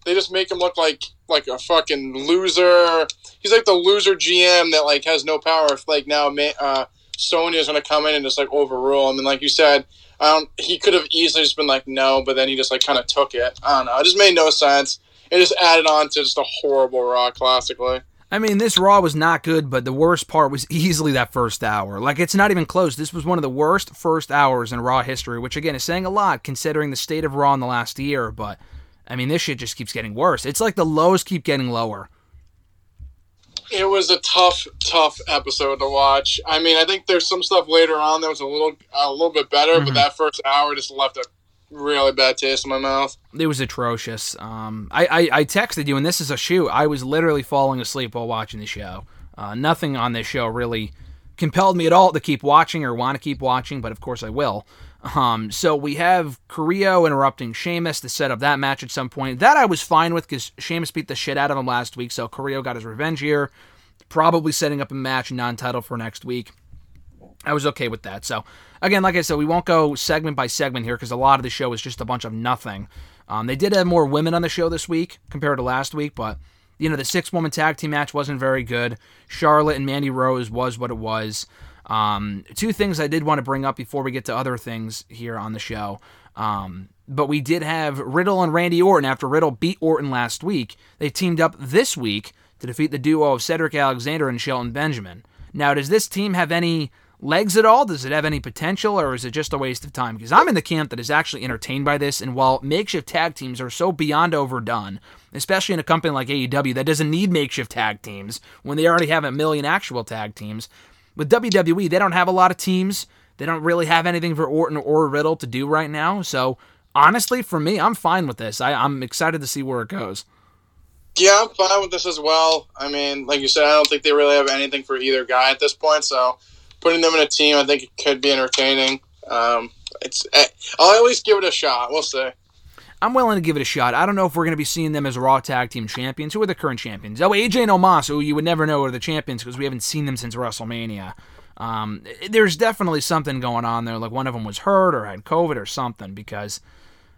they just make him look like like a fucking loser. He's like the loser GM that like has no power. If like now uh, Sonya's gonna come in and just like overrule him, and like you said, don't. He could have easily just been like no, but then he just like kind of took it. I don't know. It just made no sense. It just added on to just a horrible Raw classically. I mean, this Raw was not good, but the worst part was easily that first hour. Like, it's not even close. This was one of the worst first hours in Raw history, which, again, is saying a lot considering the state of Raw in the last year. But, I mean, this shit just keeps getting worse. It's like the lows keep getting lower. It was a tough, tough episode to watch. I mean, I think there's some stuff later on that was a little, a little bit better, but that first hour just left a really bad taste in my mouth. It was atrocious. Um, I, I, I texted you, and this is a shoot. I was literally falling asleep while watching the show. Uh, nothing on this show really compelled me at all to keep watching or want to keep watching, but of course I will. Um, so we have Carrillo interrupting Sheamus to set up that match at some point. That I was fine with because Sheamus beat the shit out of him last week, so Carrillo got his revenge here. Probably setting up a match non-title for next week. I was okay with that. So, again, like I said, we won't go segment by segment here because a lot of the show is just a bunch of nothing. Um, they did have more women on the show this week compared to last week, but you know the six-woman tag team match wasn't very good. Charlotte and Mandy Rose was what it was. Um, two things I did want to bring up before we get to other things here on the show. Um, but we did have Riddle and Randy Orton after Riddle beat Orton last week. They teamed up this week to defeat the duo of Cedric Alexander and Shelton Benjamin. Now, does this team have any legs at all? Does it have any potential, or is it just a waste of time? Because I'm in the camp that is actually entertained by this, and while makeshift tag teams are so beyond overdone, especially in a company like AEW that doesn't need makeshift tag teams when they already have a million actual tag teams, with WWE, they don't have a lot of teams. They don't really have anything for Orton or Riddle to do right now. So, honestly, for me, I'm fine with this. I, I'm excited to see where it goes. Yeah, I'm fine with this as well. I mean, like you said, I don't think they really have anything for either guy at this point. So, putting them in a team, I think it could be entertaining. Um, it's eh, I'll at least give it a shot. We'll see. I'm willing to give it a shot. I don't know if we're going to be seeing them as Raw Tag Team Champions. Who are the current champions? Oh, AJ and Omos, who you would never know are the champions because we haven't seen them since WrestleMania. Um, there's definitely something going on there. Like one of them was hurt or had COVID or something because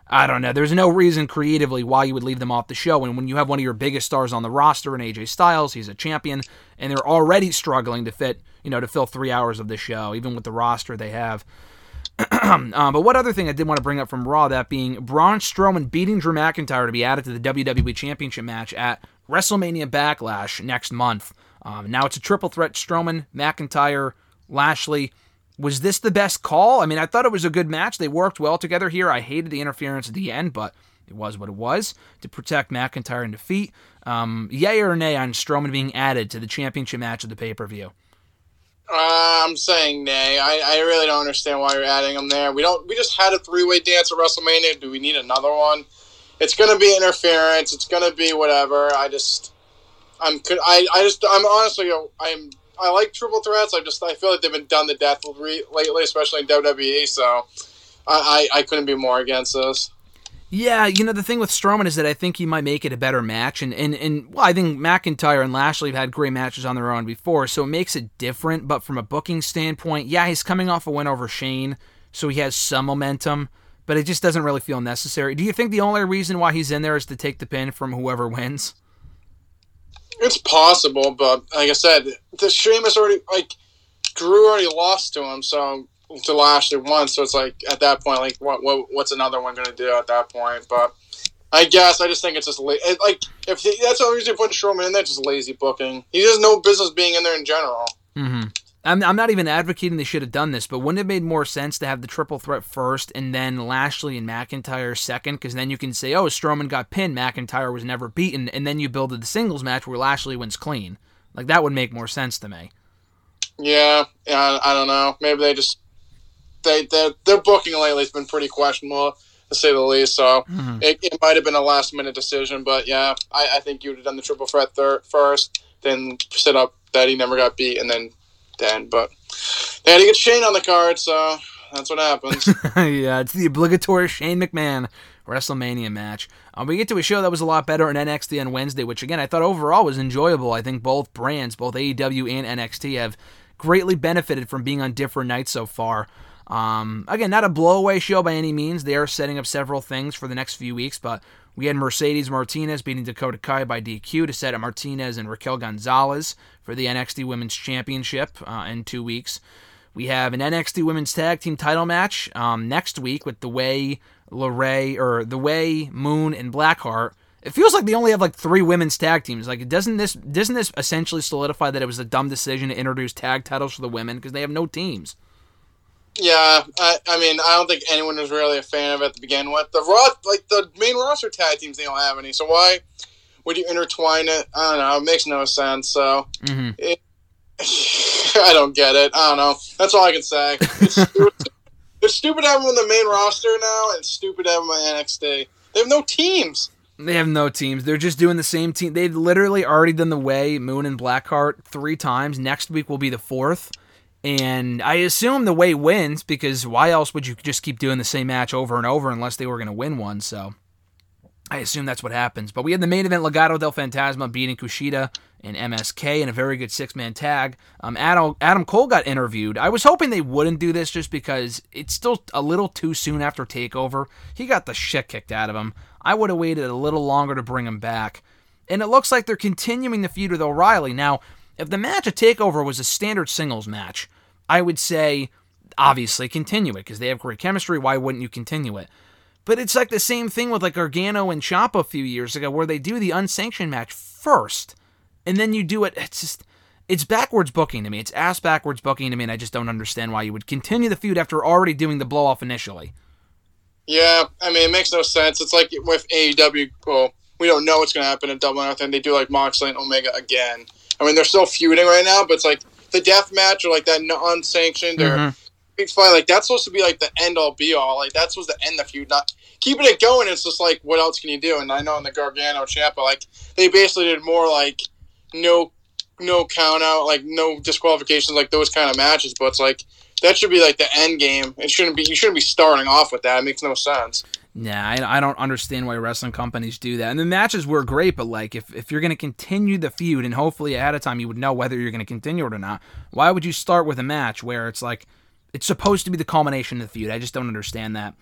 I don't know. There's no reason creatively why you would leave them off the show. And when you have one of your biggest stars on the roster in AJ Styles, he's a champion, and they're already struggling to fit, you know, to fill three hours of the show, even with the roster they have. um, but what other thing I did want to bring up from Raw, that being Braun Strowman beating Drew McIntyre to be added to the WWE Championship match at WrestleMania Backlash next month. Um, now it's a triple threat: Strowman, McIntyre, Lashley. Was this the best call? I mean, I thought it was a good match. They worked well together here. I hated the interference at the end, but it was what it was to protect McIntyre in defeat. Um, yay or nay on Strowman being added to the championship match of the pay per view? Uh, I'm saying nay. I, I really don't understand why you're adding them there. We don't. We just had a three way dance at WrestleMania. Do we need another one? it's gonna be interference. It's gonna be whatever. I just, I'm, I, I just, I'm honestly, I'm, I like triple threats. I just, I feel like they've been done to death lately, especially in WWE. So, I, I, I couldn't be more against this. Yeah, you know the thing with Strowman is that I think he might make it a better match, and and and well, I think McIntyre and Lashley have had great matches on their own before, so it makes it different. But from a booking standpoint, yeah, he's coming off a win over Shane, so he has some momentum, but it just doesn't really feel necessary. Do you think the only reason why he's in there is to take the pin from whoever wins? It's possible, but like I said, the Sheamus already like Drew already lost to him, so to Lashley once. So it's like at that point, like what, what what's another one going to do at that point? But I guess I just think it's just la- it, like if he, that's the only reason putting Strowman in there, just lazy booking. He has no business being in there in general. Mm-hmm. I'm, I'm not even advocating they should have done this, but wouldn't it have made more sense to have the triple threat first and then Lashley and McIntyre second? Because then you can say, oh, Strowman got pinned, McIntyre was never beaten, and then you build the singles match where Lashley wins clean. Like that would make more sense to me. Yeah, yeah, I, I don't know. Maybe they just they their their booking lately has been pretty questionable to say the least. So Mhm. it, it might have been a last minute decision, but yeah, I, I think you would have done the triple threat thir- first, then set up that he never got beat, and then then. But they had to get Shane on the card, so that's what happens. yeah, it's the obligatory Shane McMahon WrestleMania match. Um, we get to a show that was a lot better in NXT on Wednesday, which again I thought overall was enjoyable. I think both brands, both AEW and NXT, have greatly benefited from being on different nights so far. Um, again, not a blowaway show by any means. They are setting up several things for the next few weeks, but we had Mercedes Martinez beating Dakota Kai by DQ to set up Martinez and Raquel Gonzalez for the NXT Women's Championship uh, in two weeks. We have an NXT Women's Tag Team Title match um, next week with the Way, LeRae, or the Way, Moon, and Blackheart. It feels like they only have like three women's tag teams. Like, doesn't this doesn't this essentially solidify that it was a dumb decision to introduce tag titles for the women because they have no teams? Yeah, I, I mean, I don't think anyone was really a fan of it to begin with. The raw, like the main roster tag teams, they don't have any. So why would you intertwine it? I don't know. It makes no sense. So. Mm-hmm. I don't get it. I don't know. That's all I can say. It's stupid, it's stupid to have them on the main roster now, and stupid to have them on NXT. They have no teams. They have no teams. They're just doing the same team. They've literally already done the way Moon and Blackheart three times. Next week will be the fourth. And I assume the way wins because why else would you just keep doing the same match over and over unless they were going to win one? So I assume that's what happens. But we had the main event Legado del Fantasma beating Kushida and MSK in a very good six man tag. Um, Adam, Adam Cole got interviewed. I was hoping they wouldn't do this just because it's still a little too soon after TakeOver. He got the shit kicked out of him. I would have waited a little longer to bring him back. And it looks like they're continuing the feud with O'Reilly. Now, if the match at TakeOver was a standard singles match, I would say obviously continue it because they have great chemistry. Why wouldn't you continue it? But it's like the same thing with like Gargano and Ciampa a few years ago, where they do the unsanctioned match first, and then you do it. It's just it's backwards booking to me. It's ass backwards booking to me, and I just don't understand why you would continue the feud after already doing the blow off initially. Yeah, I mean, it makes no sense. It's like with AEW. Well, we don't know what's going to happen in Double or Nothing. They do like Moxley and Omega again. I mean, they're still feuding right now, but it's like the death match or like that unsanctioned or Mhm. big fight. Like that's supposed to be like the end all be all. Like that's supposed to end the feud. Not keeping it going. It's just like what else can you do? And I know in the Gargano Ciampa, like they basically did more like no no count out, like no disqualifications, like those kind of matches. But it's like that should be like the end game. It shouldn't be. You shouldn't be starting off with that. It makes no sense. Yeah, I, I don't understand why wrestling companies do that. And the matches were great, but like if, if you're going to continue the feud and hopefully ahead of time you would know whether you're going to continue it or not, why would you start with a match where it's like it's supposed to be the culmination of the feud? I just don't understand that.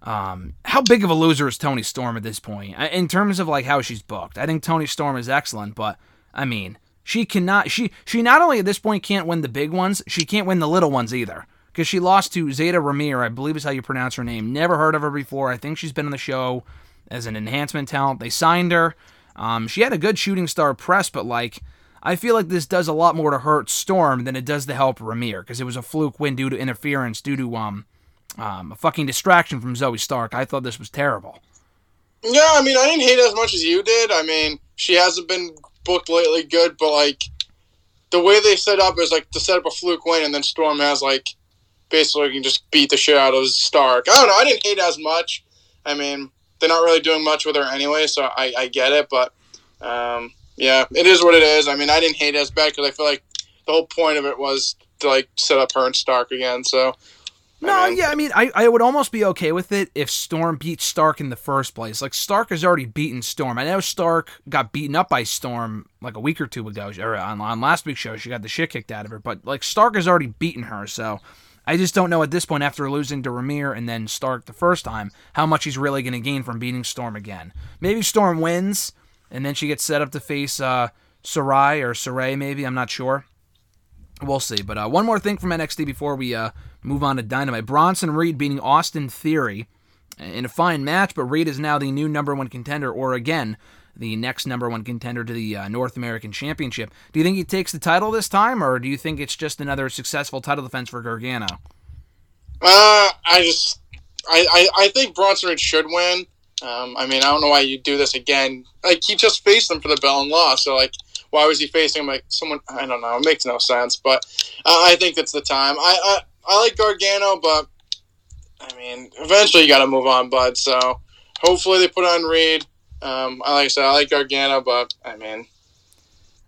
Um, how big of a loser is Toni Storm at this point in terms of like how she's booked? I think Toni Storm is excellent, but I mean she cannot she she not only at this point can't win the big ones, she can't win the little ones either because she lost to Zayda Ramier, I believe is how you pronounce her name. Never heard of her before. I think she's been on the show as an enhancement talent. They signed her. Um, she had a good shooting star press, but like I feel like this does a lot more to hurt Storm than it does to help Ramir because it was a fluke win due to interference, due to um, um a fucking distraction from Zoe Stark. I thought this was terrible. Yeah, I mean, I didn't hate it as much as you did. I mean, she hasn't been booked lately good, but like the way they set up is like to set up a fluke win, and then Storm has like basically can just beat the shit out of Stark. I don't know. I didn't hate as much. I mean, they're not really doing much with her anyway, so I, I get it. But um, yeah, it is what it is. I mean, I didn't hate as bad because I feel like the whole point of it was to like set up her and Stark again. So No, I mean- yeah, I mean, I, I would almost be okay with it if Storm beat Stark in the first place. Like, Stark has already beaten Storm. I know Stark got beaten up by Storm like a week or two ago, or on, on last week's show. She got the shit kicked out of her, but, like, Stark has already beaten her, so I just don't know at this point, after losing to Ramier and then Stark the first time, how much he's really going to gain from beating Storm again. Maybe Storm wins, and then she gets set up to face uh, Sarai or Saray, maybe. I'm not sure. We'll see. But uh, one more thing from NXT before we uh, move on to Dynamite. Bronson Reed beating Austin Theory in a fine match, but Reed is now the new number one contender, or again, the next number one contender to the uh, North American Championship. Do you think he takes the title this time, or do you think it's just another successful title defense for Gargano? Uh, I just, I, I, I think Bronson Reed should win. Um, I mean, I don't know why you do this again. Like he just faced them for the bell and lost. So like, why was he facing him? Like someone, I don't know. It makes no sense. But uh, I think it's the time. I, I, I like Gargano, but I mean, eventually you got to move on, bud. So hopefully they put on Reed. Um, I like I said, I like Gargano, but I mean,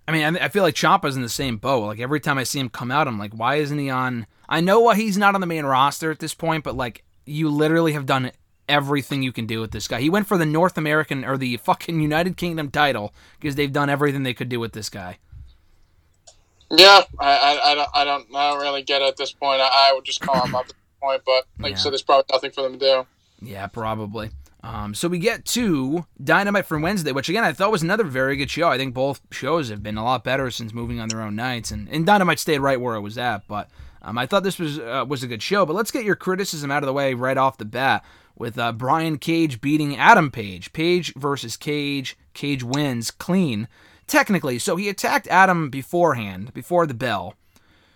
I mean, I I feel like Ciampa's in the same boat. Like every time I see him come out, I'm like, why isn't he on? I know why he's not on the main roster at this point, but like, you literally have done everything you can do with this guy. He went for the North American or the fucking United Kingdom title because they've done everything they could do with this guy. yeah, I, I, I don't, I don't, I don't really get it at this point. I, I would just call him up at this point, but like Yeah. you said, there's probably nothing for them to do. Yeah, probably. Um, so we get to Dynamite from Wednesday, which again I thought was another very good show. I think both shows have been a lot better since moving on their own nights, and, and Dynamite stayed right where it was at. But um, I thought this was uh, was a good show. But let's get your criticism out of the way right off the bat with uh, Brian Cage beating Adam Page. Page versus Cage. Cage wins clean, technically. So he attacked Adam beforehand, before the bell.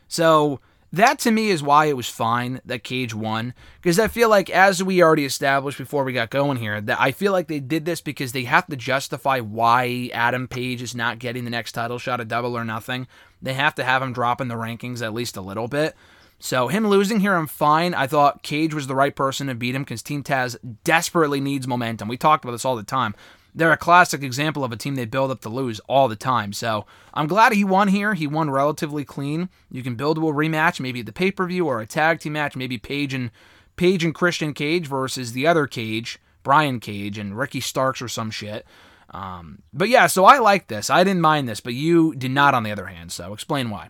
So that to me is why it was fine that Cage won because I feel like as we already established before we got going here that I feel like they did this because they have to justify why Adam Page is not getting the next title shot at Double or Nothing. They have to have him drop in the rankings at least a little bit. So him losing here, I'm fine. I thought Cage was the right person to beat him because Team Taz desperately needs momentum. We talked about this all the time. They're a classic example of a team they build up to lose all the time. So I'm glad he won here. He won relatively clean. You can build a rematch, maybe at the pay per view or a tag team match, maybe Page and Page and Christian Cage versus the other Cage, Brian Cage and Ricky Starks or some shit. Um, but yeah, so I like this. I didn't mind this, but you did not, on the other hand. So explain why.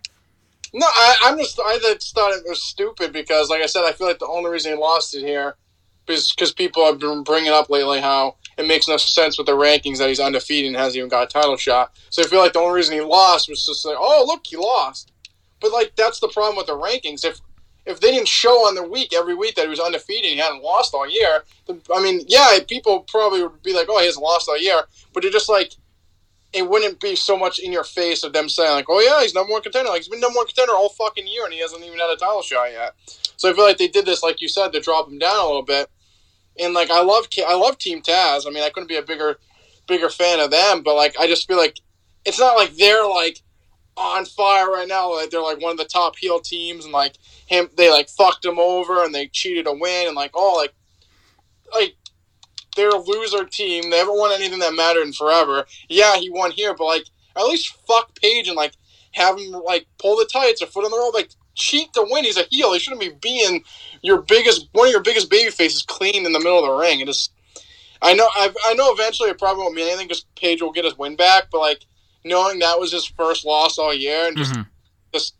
No, I, I'm just I just thought it was stupid because, like I said, I feel like the only reason he lost it here is because people have been bringing up lately how it makes no sense with the rankings that he's undefeated and hasn't even got a title shot. So I feel like the only reason he lost was just like, oh look, he lost. But like that's the problem with the rankings. If if they didn't show on the week every week that he was undefeated and he hadn't lost all year, then, I mean, yeah, people probably would be like, oh, he hasn't lost all year. But it just like it wouldn't be so much in your face of them saying like, "Oh yeah, he's number one contender." Like he's been number one contender all fucking year, and he hasn't even had a title shot yet. So I feel like they did this, like you said, to drop him down a little bit. And like I love, I love Team Taz. I mean, I couldn't be a bigger, bigger fan of them, but like I just feel like it's not like they're like on fire right now. Like they're like one of the top heel teams, and like him, they like fucked him over and they cheated a win, and like oh, like like they're a loser team. They haven't won anything that mattered in forever. Yeah, he won here, but like at least fuck Page and like have him like pull the tights or foot on the rope, like cheat to win. He's a heel. He shouldn't be being your biggest one of your biggest baby faces clean in the middle of the ring. It is. I know. I, I know. Eventually, it probably won't mean anything because Page will get his win back. But like knowing that was his first loss all year, and just Mhm. just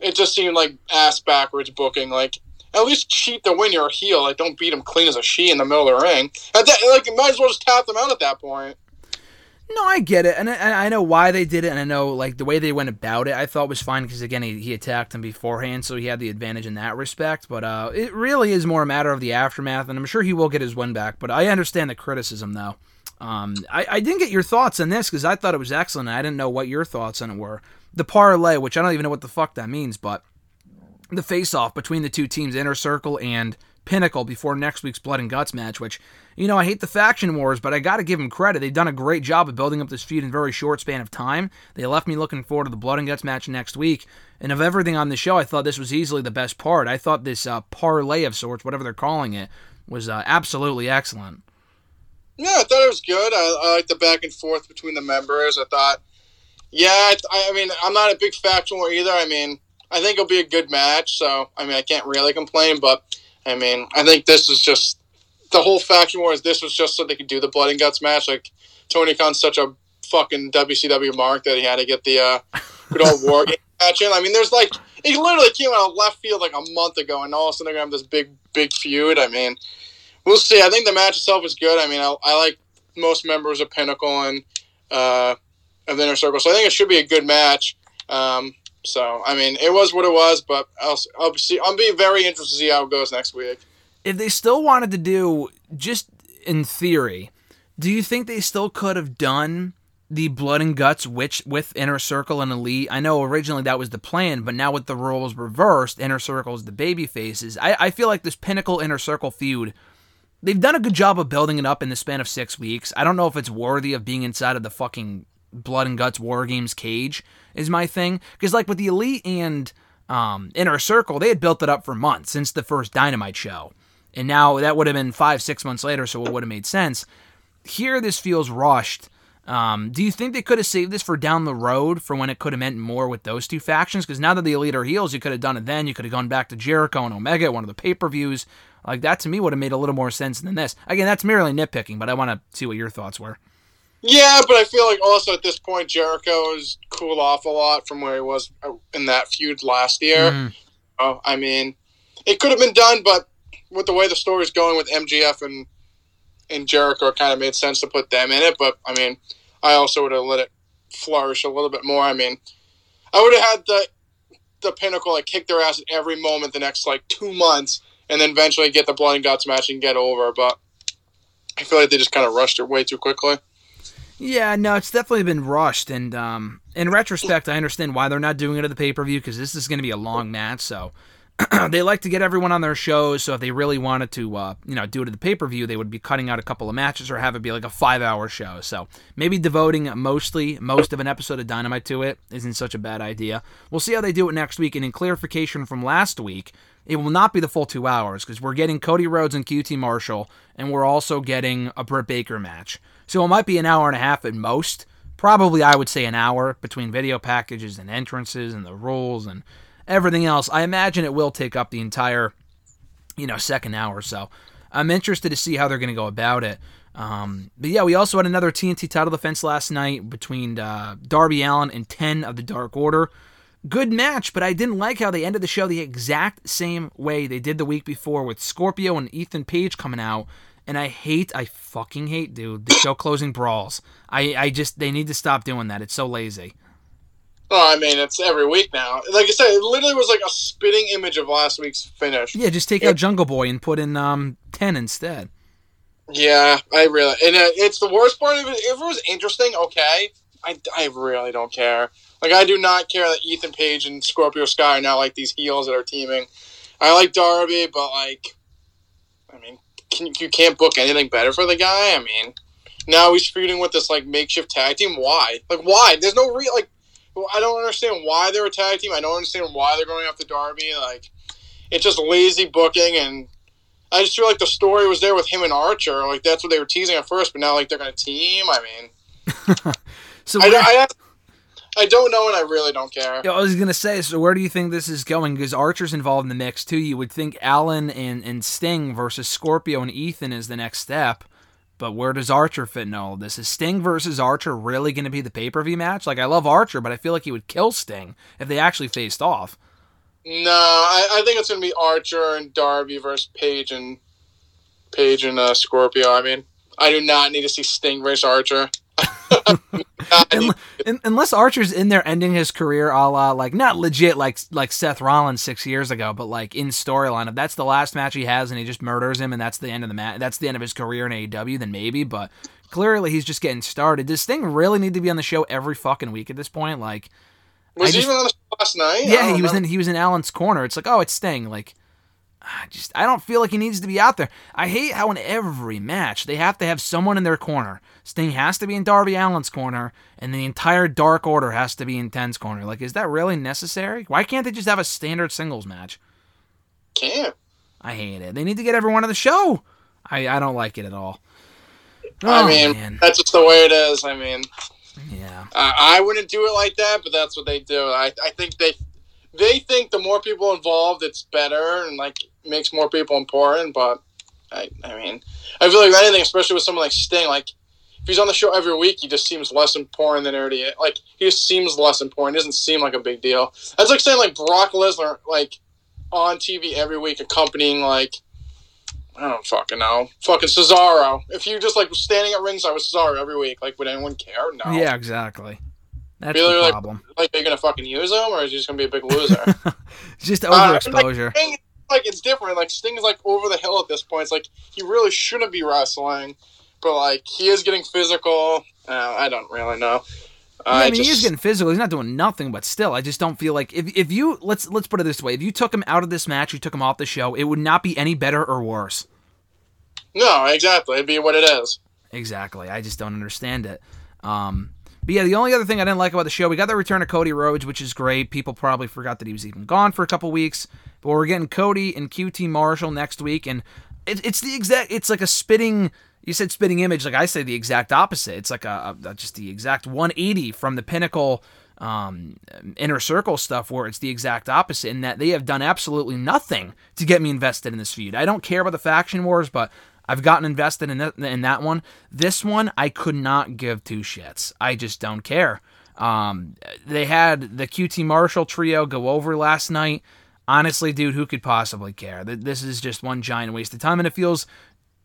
it just seemed like ass backwards booking. Like at least cheat to win your heel. Like don't beat him clean as a she in the middle of the ring. At that, like you might as well just tap them out at that point. No, I get it, and I, I know why they did it, and I know like the way they went about it. I thought was fine because again, he, he attacked him beforehand, so he had the advantage in that respect. But uh, it really is more a matter of the aftermath, and I'm sure he will get his win back. But I understand the criticism, though. Um, I, I didn't get your thoughts on this because I thought it was excellent. I didn't know what your thoughts on it were. The parlay, which I don't even know what the fuck that means, but the face-off between the two teams, Inner Circle and Pinnacle, before next week's Blood and Guts match. Which, you know, I hate the faction wars, but I got to give them credit. They've done a great job of building up this feud in a very short span of time. They left me looking forward to the Blood and Guts match next week. And of everything on the show, I thought this was easily the best part. I thought this uh, parlay of sorts, whatever they're calling it, was uh, absolutely excellent. Yeah, I thought it was good. I, I like the back and forth between the members. I thought, yeah, I, I mean, I'm not a big faction war either. I mean, I think it'll be a good match. So, I mean, I can't really complain. But I mean, I think this is just the whole faction war. Is This was just so they could do the blood and guts match. Like Tony Khan's such a fucking WCW mark that he had to get the uh, good old war game match in. I mean, there's like he literally came out of left field like a month ago, and all of a sudden they're gonna have this big, big feud. I mean, we'll see. I think the match itself is good. I mean, I, I like most members of Pinnacle and uh, of the Inner Circle, so I think it should be a good match. Um, so I mean, it was what it was, but I'll, I'll see. I'll be very interested to see how it goes next week. If they still wanted to do, just in theory, do you think they still could have done the blood and guts which with inner circle and elite i know originally that was the plan but now with the roles reversed inner circle is the baby faces I, I feel like this pinnacle inner circle feud they've done a good job of building it up in the span of six weeks i don't know if it's worthy of being inside of the fucking blood and guts war games cage is my thing because like with the elite and um, inner circle they had built it up for months since the first dynamite show and now that would have been five six months later so it would have made sense here this feels rushed um, do you think they could have saved this for down the road for when it could have meant more with those two factions? Because now that the Elite are heels, you could have done it then. You could have gone back to Jericho and Omega one of the pay per views. Like that to me would have made a little more sense than this. Again, that's merely nitpicking, but I want to see what your thoughts were. Yeah, but I feel like also at this point Jericho has cooled off a lot from where he was in that feud last year. Mhm. Oh, I mean, it could have been done, but with the way the story's going with MJF and and Jericho, it kind of made sense to put them in it. But I mean, I also would have let it flourish a little bit more. I mean, I would have had the the pinnacle like kick their ass at every moment the next like two months, and then eventually get the blood and guts match and get over. But I feel like they just kind of rushed it way too quickly. Yeah, no, it's definitely been rushed, and um, in retrospect, I understand why they're not doing it at the pay per view because this is going to be a long match. So they like to get everyone on their shows. So if they really wanted to, uh, you know, do it at the pay per view, they would be cutting out a couple of matches or have it be like a five hour show. So maybe devoting mostly most of an episode of Dynamite to it isn't such a bad idea. We'll see how they do it next week. And in clarification from last week, it will not be the full two hours because we're getting Cody Rhodes and QT Marshall, and we're also getting a Britt Baker match. So it might be an hour and a half at most. Probably, I would say an hour between video packages and entrances and the rules and everything else. I imagine it will take up the entire, you know, second hour or so. I'm interested to see how they're going to go about it. Um, but yeah, we also had another TNT title defense last night between uh, Darby Allin and 10 of the Dark Order. Good match, but I didn't like how they ended the show the exact same way they did the week before with Scorpio and Ethan Page coming out. And I hate, I fucking hate, dude, the show closing brawls. I, I just, they need to stop doing that. It's so lazy. Oh, I mean, it's every week now. Like I said, it literally was like a spitting image of last week's finish. Yeah, just take out Jungle Boy and put in um 10 instead. Yeah, I really, and uh, it's the worst part of it. If it was interesting, okay, I, I really don't care. Like, I do not care that Ethan Page and Scorpio Sky are now like these heels that are teaming. I like Darby, but like, I mean, can, you can't book anything better for the guy. I mean, now he's feuding with this like makeshift tag team. Why? Like, why? There's no real like. I don't understand why they're a tag team. I don't understand why they're going after Darby. Like, it's just lazy booking, and I just feel like the story was there with him and Archer. Like, that's what they were teasing at first, but now like they're going to team. I mean, So I, I, I don't know, and I really don't care. Yeah, I was gonna say, so where do you think this is going? Because Archer's involved in the mix too. You would think Allin and, and Sting versus Scorpio and Ethan is the next step, but where does Archer fit in all of this? Is Sting versus Archer really going to be the pay per view match? Like, I love Archer, but I feel like he would kill Sting if they actually faced off. No, I, I think it's going to be Archer and Darby versus Page and Page and uh, Scorpio. I mean, I do not need to see Sting versus Archer. Un- unless Archer's in there ending his career, a la like not legit like like Seth Rollins six years ago, but like in storyline. If that's the last match he has and he just murders him, and that's the end of the match, that's the end of his career in AEW, then maybe. But clearly, he's just getting started. Does Sting really need to be on the show every fucking week at this point? Like, was I he just- even on the show last night? Yeah, he was in he was in Allin's corner. It's like, oh, it's Sting. Like, I just I don't feel like he needs to be out there. I hate how in every match they have to have someone in their corner. Sting has to be in Darby Allin's corner, and the entire Dark Order has to be in Ten's corner. Like, is that really necessary? Why can't they just have a standard singles match? Can't. I hate it. They need to get everyone on the show. I, I don't like it at all. I Oh, mean, man. that's just the way it is. I mean, Yeah. I, I wouldn't do it like that, but that's what they do. I, I think they they think the more people involved, it's better and like makes more people important. But I, I mean, I feel like anything, especially with someone like Sting, like if he's on the show every week, he just seems less important than already. Like he just seems less important. Doesn't seem like a big deal. That's like saying like Brock Lesnar, like on TV every week, accompanying like. I don't fucking know. Fucking Cesaro. If you just like standing at ringside with Cesaro every week, like would anyone care? No. Yeah, exactly. That's Really, the like- problem. Like, are you gonna fucking use him, or is he just gonna be a big loser? Just Uh, overexposure. Like, Sting, like it's different. Like Sting's like over the hill at this point. It's like he really shouldn't be wrestling, but like he is getting physical. Uh, I don't really know. Yeah, I mean, just, he's getting physical. He's not doing nothing, but still, I just don't feel like if if you let's let's put it this way: if you took him out of this match, you took him off the show, it would not be any better or worse. no exactly. It'd be what it is. Exactly. I just don't understand it. Um, but yeah, the only other thing I didn't like about the show, we got the return of Cody Rhodes, which is great. People probably forgot that he was even gone for a couple weeks, but we're getting Cody and QT Marshall next week, and it, it's the exact. It's like a spitting. You said spitting image, like I say the exact opposite. It's like a, a just the exact 180 from the pinnacle um, inner circle stuff, where it's the exact opposite. In that they have done absolutely nothing to get me invested in this feud. I don't care about the faction wars, but I've gotten invested in that, in that one. This one, I could not give two shits. I just don't care. Um, they had the QT Marshall trio go over last night. Honestly, dude, who could possibly care? Th- This is just one giant waste of time, and it feels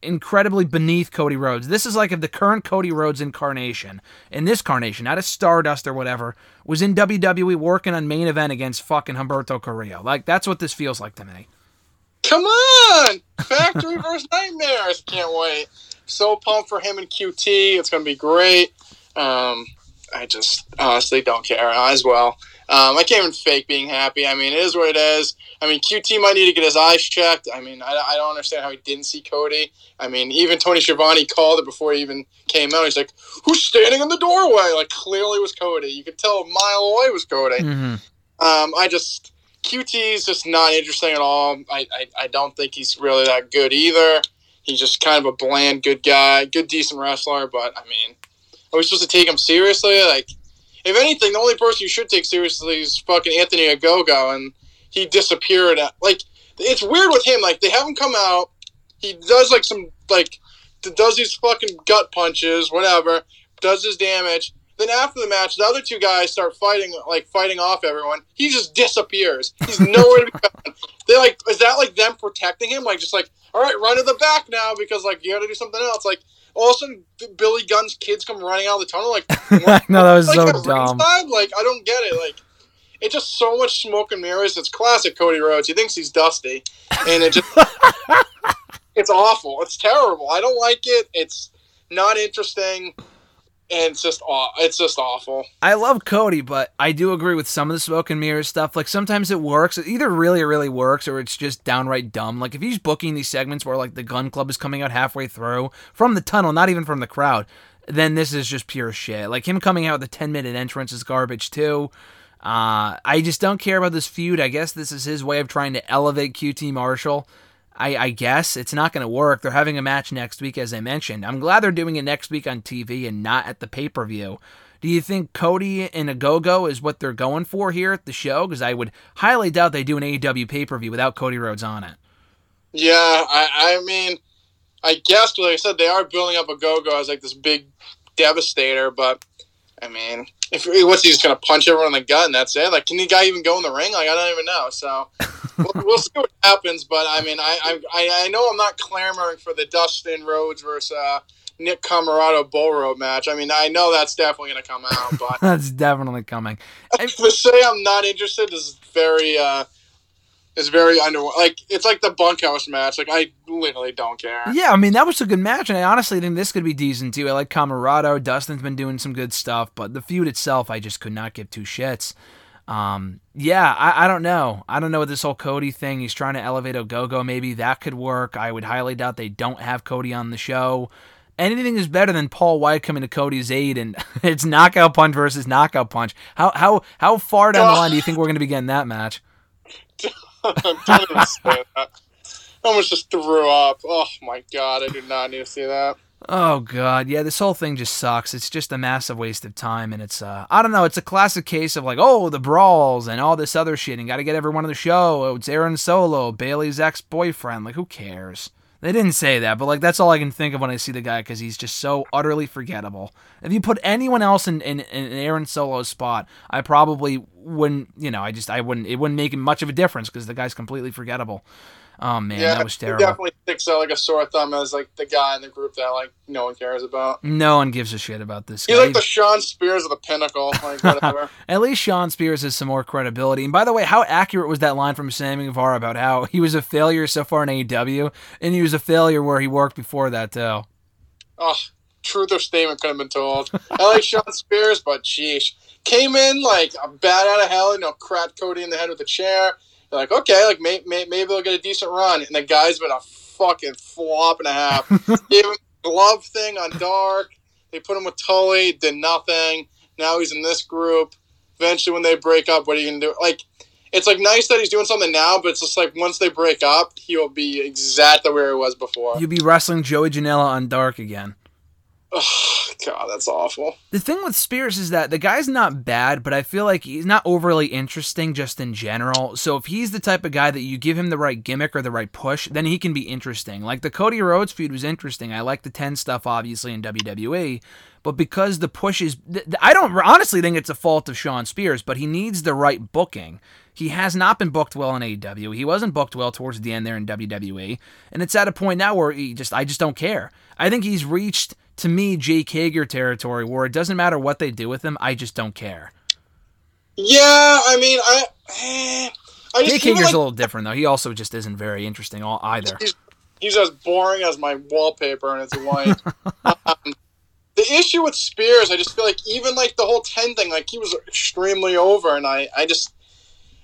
incredibly beneath Cody Rhodes. This is like if the current Cody Rhodes incarnation, in this carnation, not a Stardust or whatever, was in WWE working on main event against fucking Humberto Carrillo. Like, that's what this feels like to me. Come on, Factory versus Nightmares. Can't wait. So pumped for him and QT. It's gonna be great. Um, I just honestly don't care as well. Um, I can't even fake being happy. I mean, it is what it is. I mean, QT might need to get his eyes checked. I mean, I, I don't understand how he didn't see Cody. I mean, even Tony Schiavone called it before he even came out. He's like, "Who's standing in the doorway?" Like clearly it was Cody. You could tell a mile away was Cody. Mm-hmm. Um, I just QT is just not interesting at all. I, I, I don't think he's really that good either. He's just kind of a bland, good guy, good, decent wrestler. But I mean, are we supposed to take him seriously? Like, if anything, the only person you should take seriously is fucking Anthony Ogogo, and he disappeared. At, like, it's weird with him. Like, they have him come out. He does like some like does these fucking gut punches, whatever. Does his damage. Then after the match, the other two guys start fighting, like fighting off everyone. He just disappears. He's nowhere to be found. They like, is that like them protecting him? Like, just like, all right, run to the back now because like you got to do something else. Like, all of a sudden, Billy Gunn's kids come running out of the tunnel. Like, no, that was like so dumb. ringside? Like, I don't get it. Like, it's just so much smoke and mirrors. It's classic Cody Rhodes. He thinks he's dusty, and it just it's awful. It's terrible. I don't like it. It's not interesting, and it's just aw- it's just awful. I love Cody, but I do agree with some of the smoke and mirrors stuff. Like sometimes it works. It either really, really works or it's just downright dumb. Like if he's booking these segments where like the Gunn Club is coming out halfway through from the tunnel, not even from the crowd, then this is just pure shit. Like him coming out with a 10 minute entrance is garbage too. Uh, I just don't care about this feud. I guess this is his way of trying to elevate QT Marshall. I, I guess it's not going to work. They're having a match next week, as I mentioned. I'm glad they're doing it next week on TV and not at the pay per view. Do you think Cody and Ogogo is what they're going for here at the show? Because I would highly doubt they do an AEW pay per view without Cody Rhodes on it. Yeah, I, I mean, I guess like I said, they are building up Ogogo as like this big devastator. But I mean, if what's he just gonna punch everyone in the gut and that's it? Like, can the guy even go in the ring? Like, I don't even know. So we'll, we'll see what happens. But I mean, I, I I know I'm not clamoring for the Dustin Rhodes versus uh, Nick Comoroto Bull Rope match. I mean, I know that's definitely gonna come out, but That's definitely coming. to say I'm not interested is very uh is very under like it's like the bunkhouse match. Like I literally don't care. Yeah, I mean that was a good match, and I honestly think this could be decent too. I like Comoroto. Dustin's been doing some good stuff, but the feud itself, I just could not give two shits. Um, yeah, I, I don't know. I don't know what this whole Cody thing. He's trying to elevate Ogogo. Maybe that could work. I would highly doubt they don't have Cody on the show. Anything is better than Paul White coming to Cody's aid, and it's knockout punch versus knockout punch. How how how far down the line do you think we're going to be getting that match? don't even say that. I almost just threw up. Oh my god, I do not need to see that. Oh god, yeah, this whole thing just sucks. It's just a massive waste of time and it's uh I don't know, it's a classic case of like, oh, the brawls and all this other shit and got to get everyone on the show. Oh, it's Aaron Solo, Bayley's ex-boyfriend. Like who cares? They didn't say that, but like that's all I can think of when I see the guy cuz he's just so utterly forgettable. If you put anyone else in, in in Aaron Solo's spot, I probably wouldn't, you know, I just I wouldn't it wouldn't make much of a difference cuz the guy's completely forgettable. Oh man, yeah, that was he terrible. definitely sticks out like a sore thumb as like the guy in the group that like no one cares about. No one gives a shit about this guy. He's like the Shawn Spears of the pinnacle, like whatever. At least Shawn Spears has some more credibility. And by the way, how accurate was that line from Sammy Guevara about how he was a failure so far in AEW, and he was a failure where he worked before that too? oh, truth or statement could have been told. I like Shawn Spears, but sheesh. Came in like a bat out of hell, you know, cracked Cody in the head with a chair. You're like, okay, like may, may, maybe they'll get a decent run. And the guy's been a fucking flop and a half. Gave him a glove thing on Dark. They put him with Tully, did nothing. Now he's in this group. Eventually, when they break up, what are you gonna do? Like, it's like nice that he's doing something now, but it's just like once they break up, he'll be exactly where he was before. You'll be wrestling Joey Janela on Dark again. Oh, God, that's awful. The thing with Spears is that the guy's not bad, but I feel like he's not overly interesting just in general. So if he's the type of guy that you give him the right gimmick or the right push, then he can be interesting. Like the Cody Rhodes feud was interesting. I like the 10 stuff obviously in WWE, but because the push is I don't honestly think it's a fault of Shawn Spears, but he needs the right booking. He has not been booked well in AEW. He wasn't booked well towards the end there in WWE, and it's at a point now where he just I just don't care. I think he's reached to me Jake Hager territory where it doesn't matter what they do with him, I just don't care. Yeah, I mean, I, eh, I just Jake Hager's like a little different though. He also just isn't very interesting all either. he's, he's as boring as my wallpaper, and it's white. um, the issue with Spears, I just feel like even like the whole ten thing, like he was extremely over, and I, I just,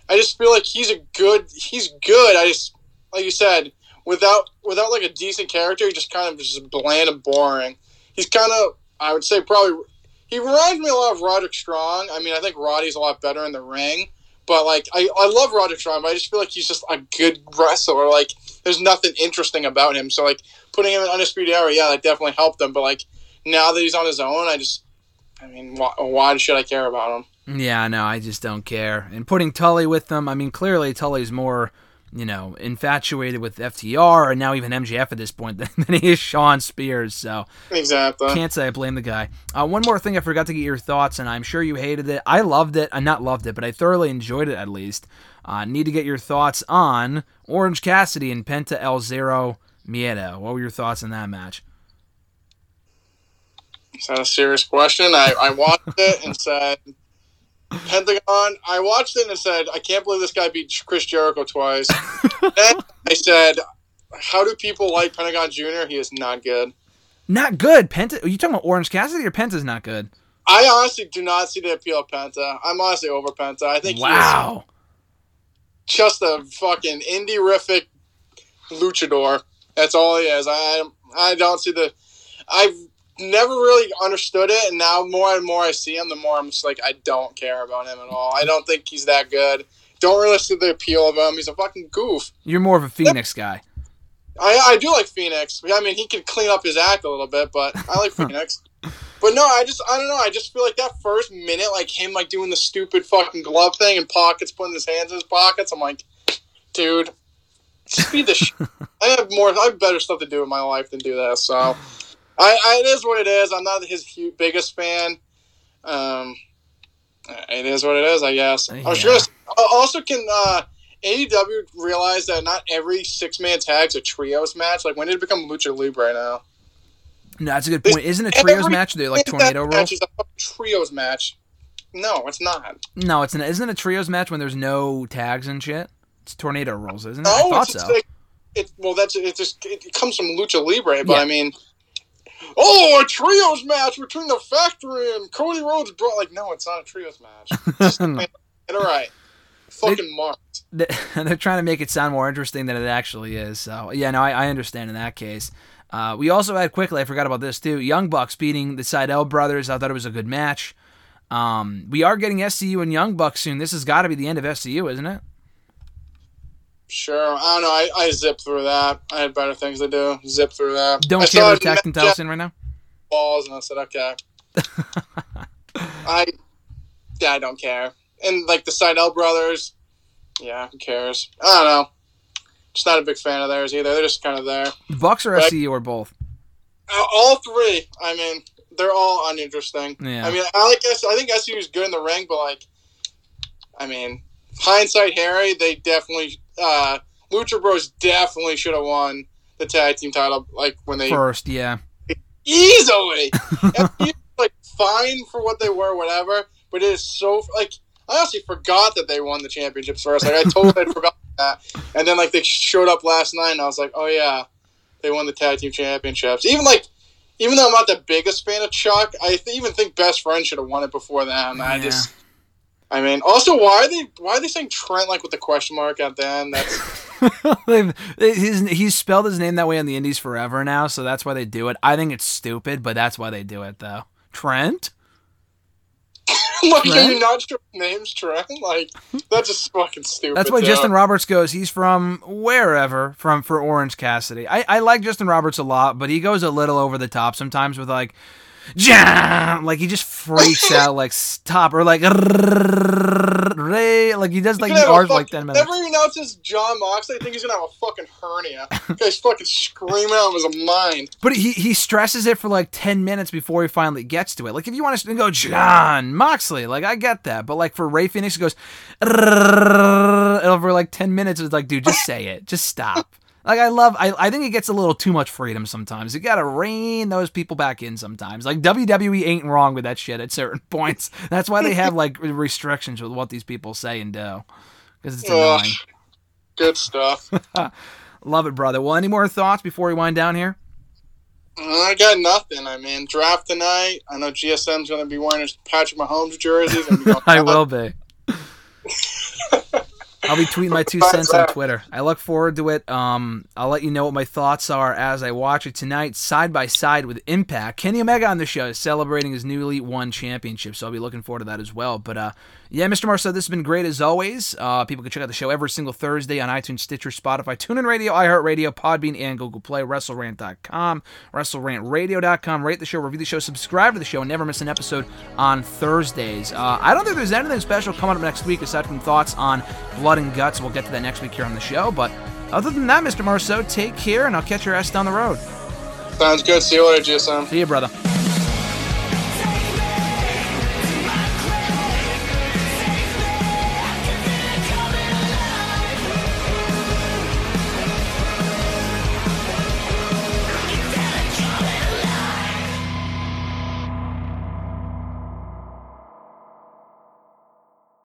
I just feel like he's a good, he's good. I just, like you said, without without like a decent character, he just kind of just bland and boring. He's kind of, I would say, probably. He reminds me a lot of Roderick Strong. I mean, I think Roddy's a lot better in the ring. But like, I, I love Roderick Strong, but I just feel like he's just a good wrestler. Like, there's nothing interesting about him. So like, putting him in Undisputed Era, yeah, that definitely helped him. But like, now that he's on his own, I just, I mean, why, why should I care about him? Yeah, no, I just don't care. And putting Tully with them, I mean, clearly Tully's more, you know, infatuated with FTR and now even MJF at this point than, than he is Shawn Spears. So Exactly. can't say I blame the guy. Uh, one more thing I forgot to get your thoughts, and I'm sure you hated it. I loved it. I not loved it, but I thoroughly enjoyed it at least. Uh, need to get your thoughts on Orange Cassidy and Penta El Zero Miedo. What were your thoughts on that match? Is that a serious question? I, I watched it and said, Pentagon. I watched it and said, I can't believe this guy beat Chris Jericho twice. then I said, How do people like Pentagon Jr.? He is not good. Not good. Penta. Are you talking about Orange Cassidy or Penta's not good? I honestly do not see the appeal of Penta. I'm honestly over Penta. I think Wow. he's just a fucking indie-rific luchador. That's all he is. I I don't see the. I've never really understood it, and now more and more I see him, the more I'm just like I don't care about him at all. I don't think he's that good. Don't really see the appeal of him. He's a fucking goof. You're more of a Fénix guy. I, I do like Fénix. I mean, he could clean up his act a little bit, but I like Fénix. But no, I just I don't know. I just feel like that first minute, like him like doing the stupid fucking glove thing and pockets, putting his hands in his pockets. I'm like, dude, speed the. Sh- I have more. I have better stuff to do in my life than do this. So, I, I it is what it is. I'm not his hu- biggest fan. Um, it is what it is. I guess. I was Yeah. gonna. uh, Also, can uh, AEW realize that not every six man tag's a trios match? Like when did it become lucha libre Right now? No, that's a good point. Isn't a trios match they like tornado match rules? is a trios match. No, it's not. No, it's an isn't it a trios match when there's no tags and shit. It's tornado rules, isn't it? No, I thought it's so. just like it. Well, that's it. Just it comes from lucha libre, but Yeah. I mean, oh, a trios match between the factory and Cody Rhodes. Brought like, no, it's not a trios match. Just, man, get it right. Fucking marked. They- They're trying to make it sound more interesting than it actually is. So yeah, no, I, I understand in that case. Uh, we also had quickly, I forgot about this too. Young Bucks beating the Sydal brothers. I thought it was a good match. Um, we are getting SCU and Young Bucks soon. This has got to be the end of SCU, isn't it? Sure. I don't know. I, I zip through that. I had better things to do. Zip through that. Don't care about it in and Jack Towson right now. balls, and I said, okay. I, yeah, I don't care. And like the Sydal brothers, yeah, who cares? I don't know. Just not a big fan of theirs either. They're just kind of there. Bucks or Right. SCU or both? Uh, All three. I mean, they're all uninteresting. Yeah. I mean, I like I think SU is good in the ring, but like, I mean, hindsight, Harry, they definitely, uh, Lucha Bros definitely should have won the tag team title. Like when they First, yeah. easily, like fine for what they were, whatever. But it is so like I honestly forgot that they won the championships first. Like I totally forgot that, and then like they showed up last night, and I was like, oh yeah, they won the tag team championships. Even like, even though I'm not the biggest fan of Chuck, I th- even think Best Friend should have won it before them. I just, I mean, also why are they why are they saying Trent like with the question mark at the end? That's They've- he's spelled his name that way in the Indies forever now, so that's why they do it. I think it's stupid, but that's why they do it, though. Trent? like are you not sure his name's Trent? Like that's just fucking stupid. That's why too. Justin Roberts goes. He's from wherever from for Orange Cassidy. I, I like Justin Roberts a lot, but he goes a little over the top sometimes with like, Jam! like he just freaks out like stop or like Rey like he does like He's the gonna have R's a like ten minutes. He announces Jon Moxley, I think he's gonna have a fucking hernia. Guy's fucking screaming out of his mind. But he he stresses it for like ten minutes before he finally gets to it. Like if you want to go Jon Moxley, like I get that, but like for Rey Fénix, it goes over like ten minutes. It's like, dude, just say it, just stop. Like I love, I, I think it gets a little too much freedom sometimes. You gotta rein those people back in sometimes. Like WWE ain't wrong with that shit at certain points. That's why they have like restrictions with what these people say and do, because it's Ugh. annoying. Good stuff. Love it, brother. Well, any more thoughts before we wind down here? I got nothing. I mean, draft tonight. I know GSM's gonna be wearing his Patrick Mahomes jersey. He's gonna be going I will be. I'll be tweeting my two cents on Twitter. I look forward to it. Um, I'll let you know what my thoughts are as I watch it tonight, side by side with Impact. Kenny Omega on the show is celebrating his newly won championship, so I'll be looking forward to that as well. But uh, yeah, Mr. Marceau, this has been great as always. Uh, people can check out the show every single Thursday on iTunes, Stitcher, Spotify, TuneIn Radio, iHeartRadio, Podbean, and Google Play. WrestleRant.com, WrestleRantRadio.com. Rate the show, review the show, subscribe to the show, and never miss an episode on Thursdays. Uh, I don't think there's anything special coming up next week aside from thoughts on Blood and Guts. We'll get to that next week here on the show. But other than that, Mr. Marceau, take care, and I'll catch your ass down the road. Sounds good. See you later, GSM. See you, brother.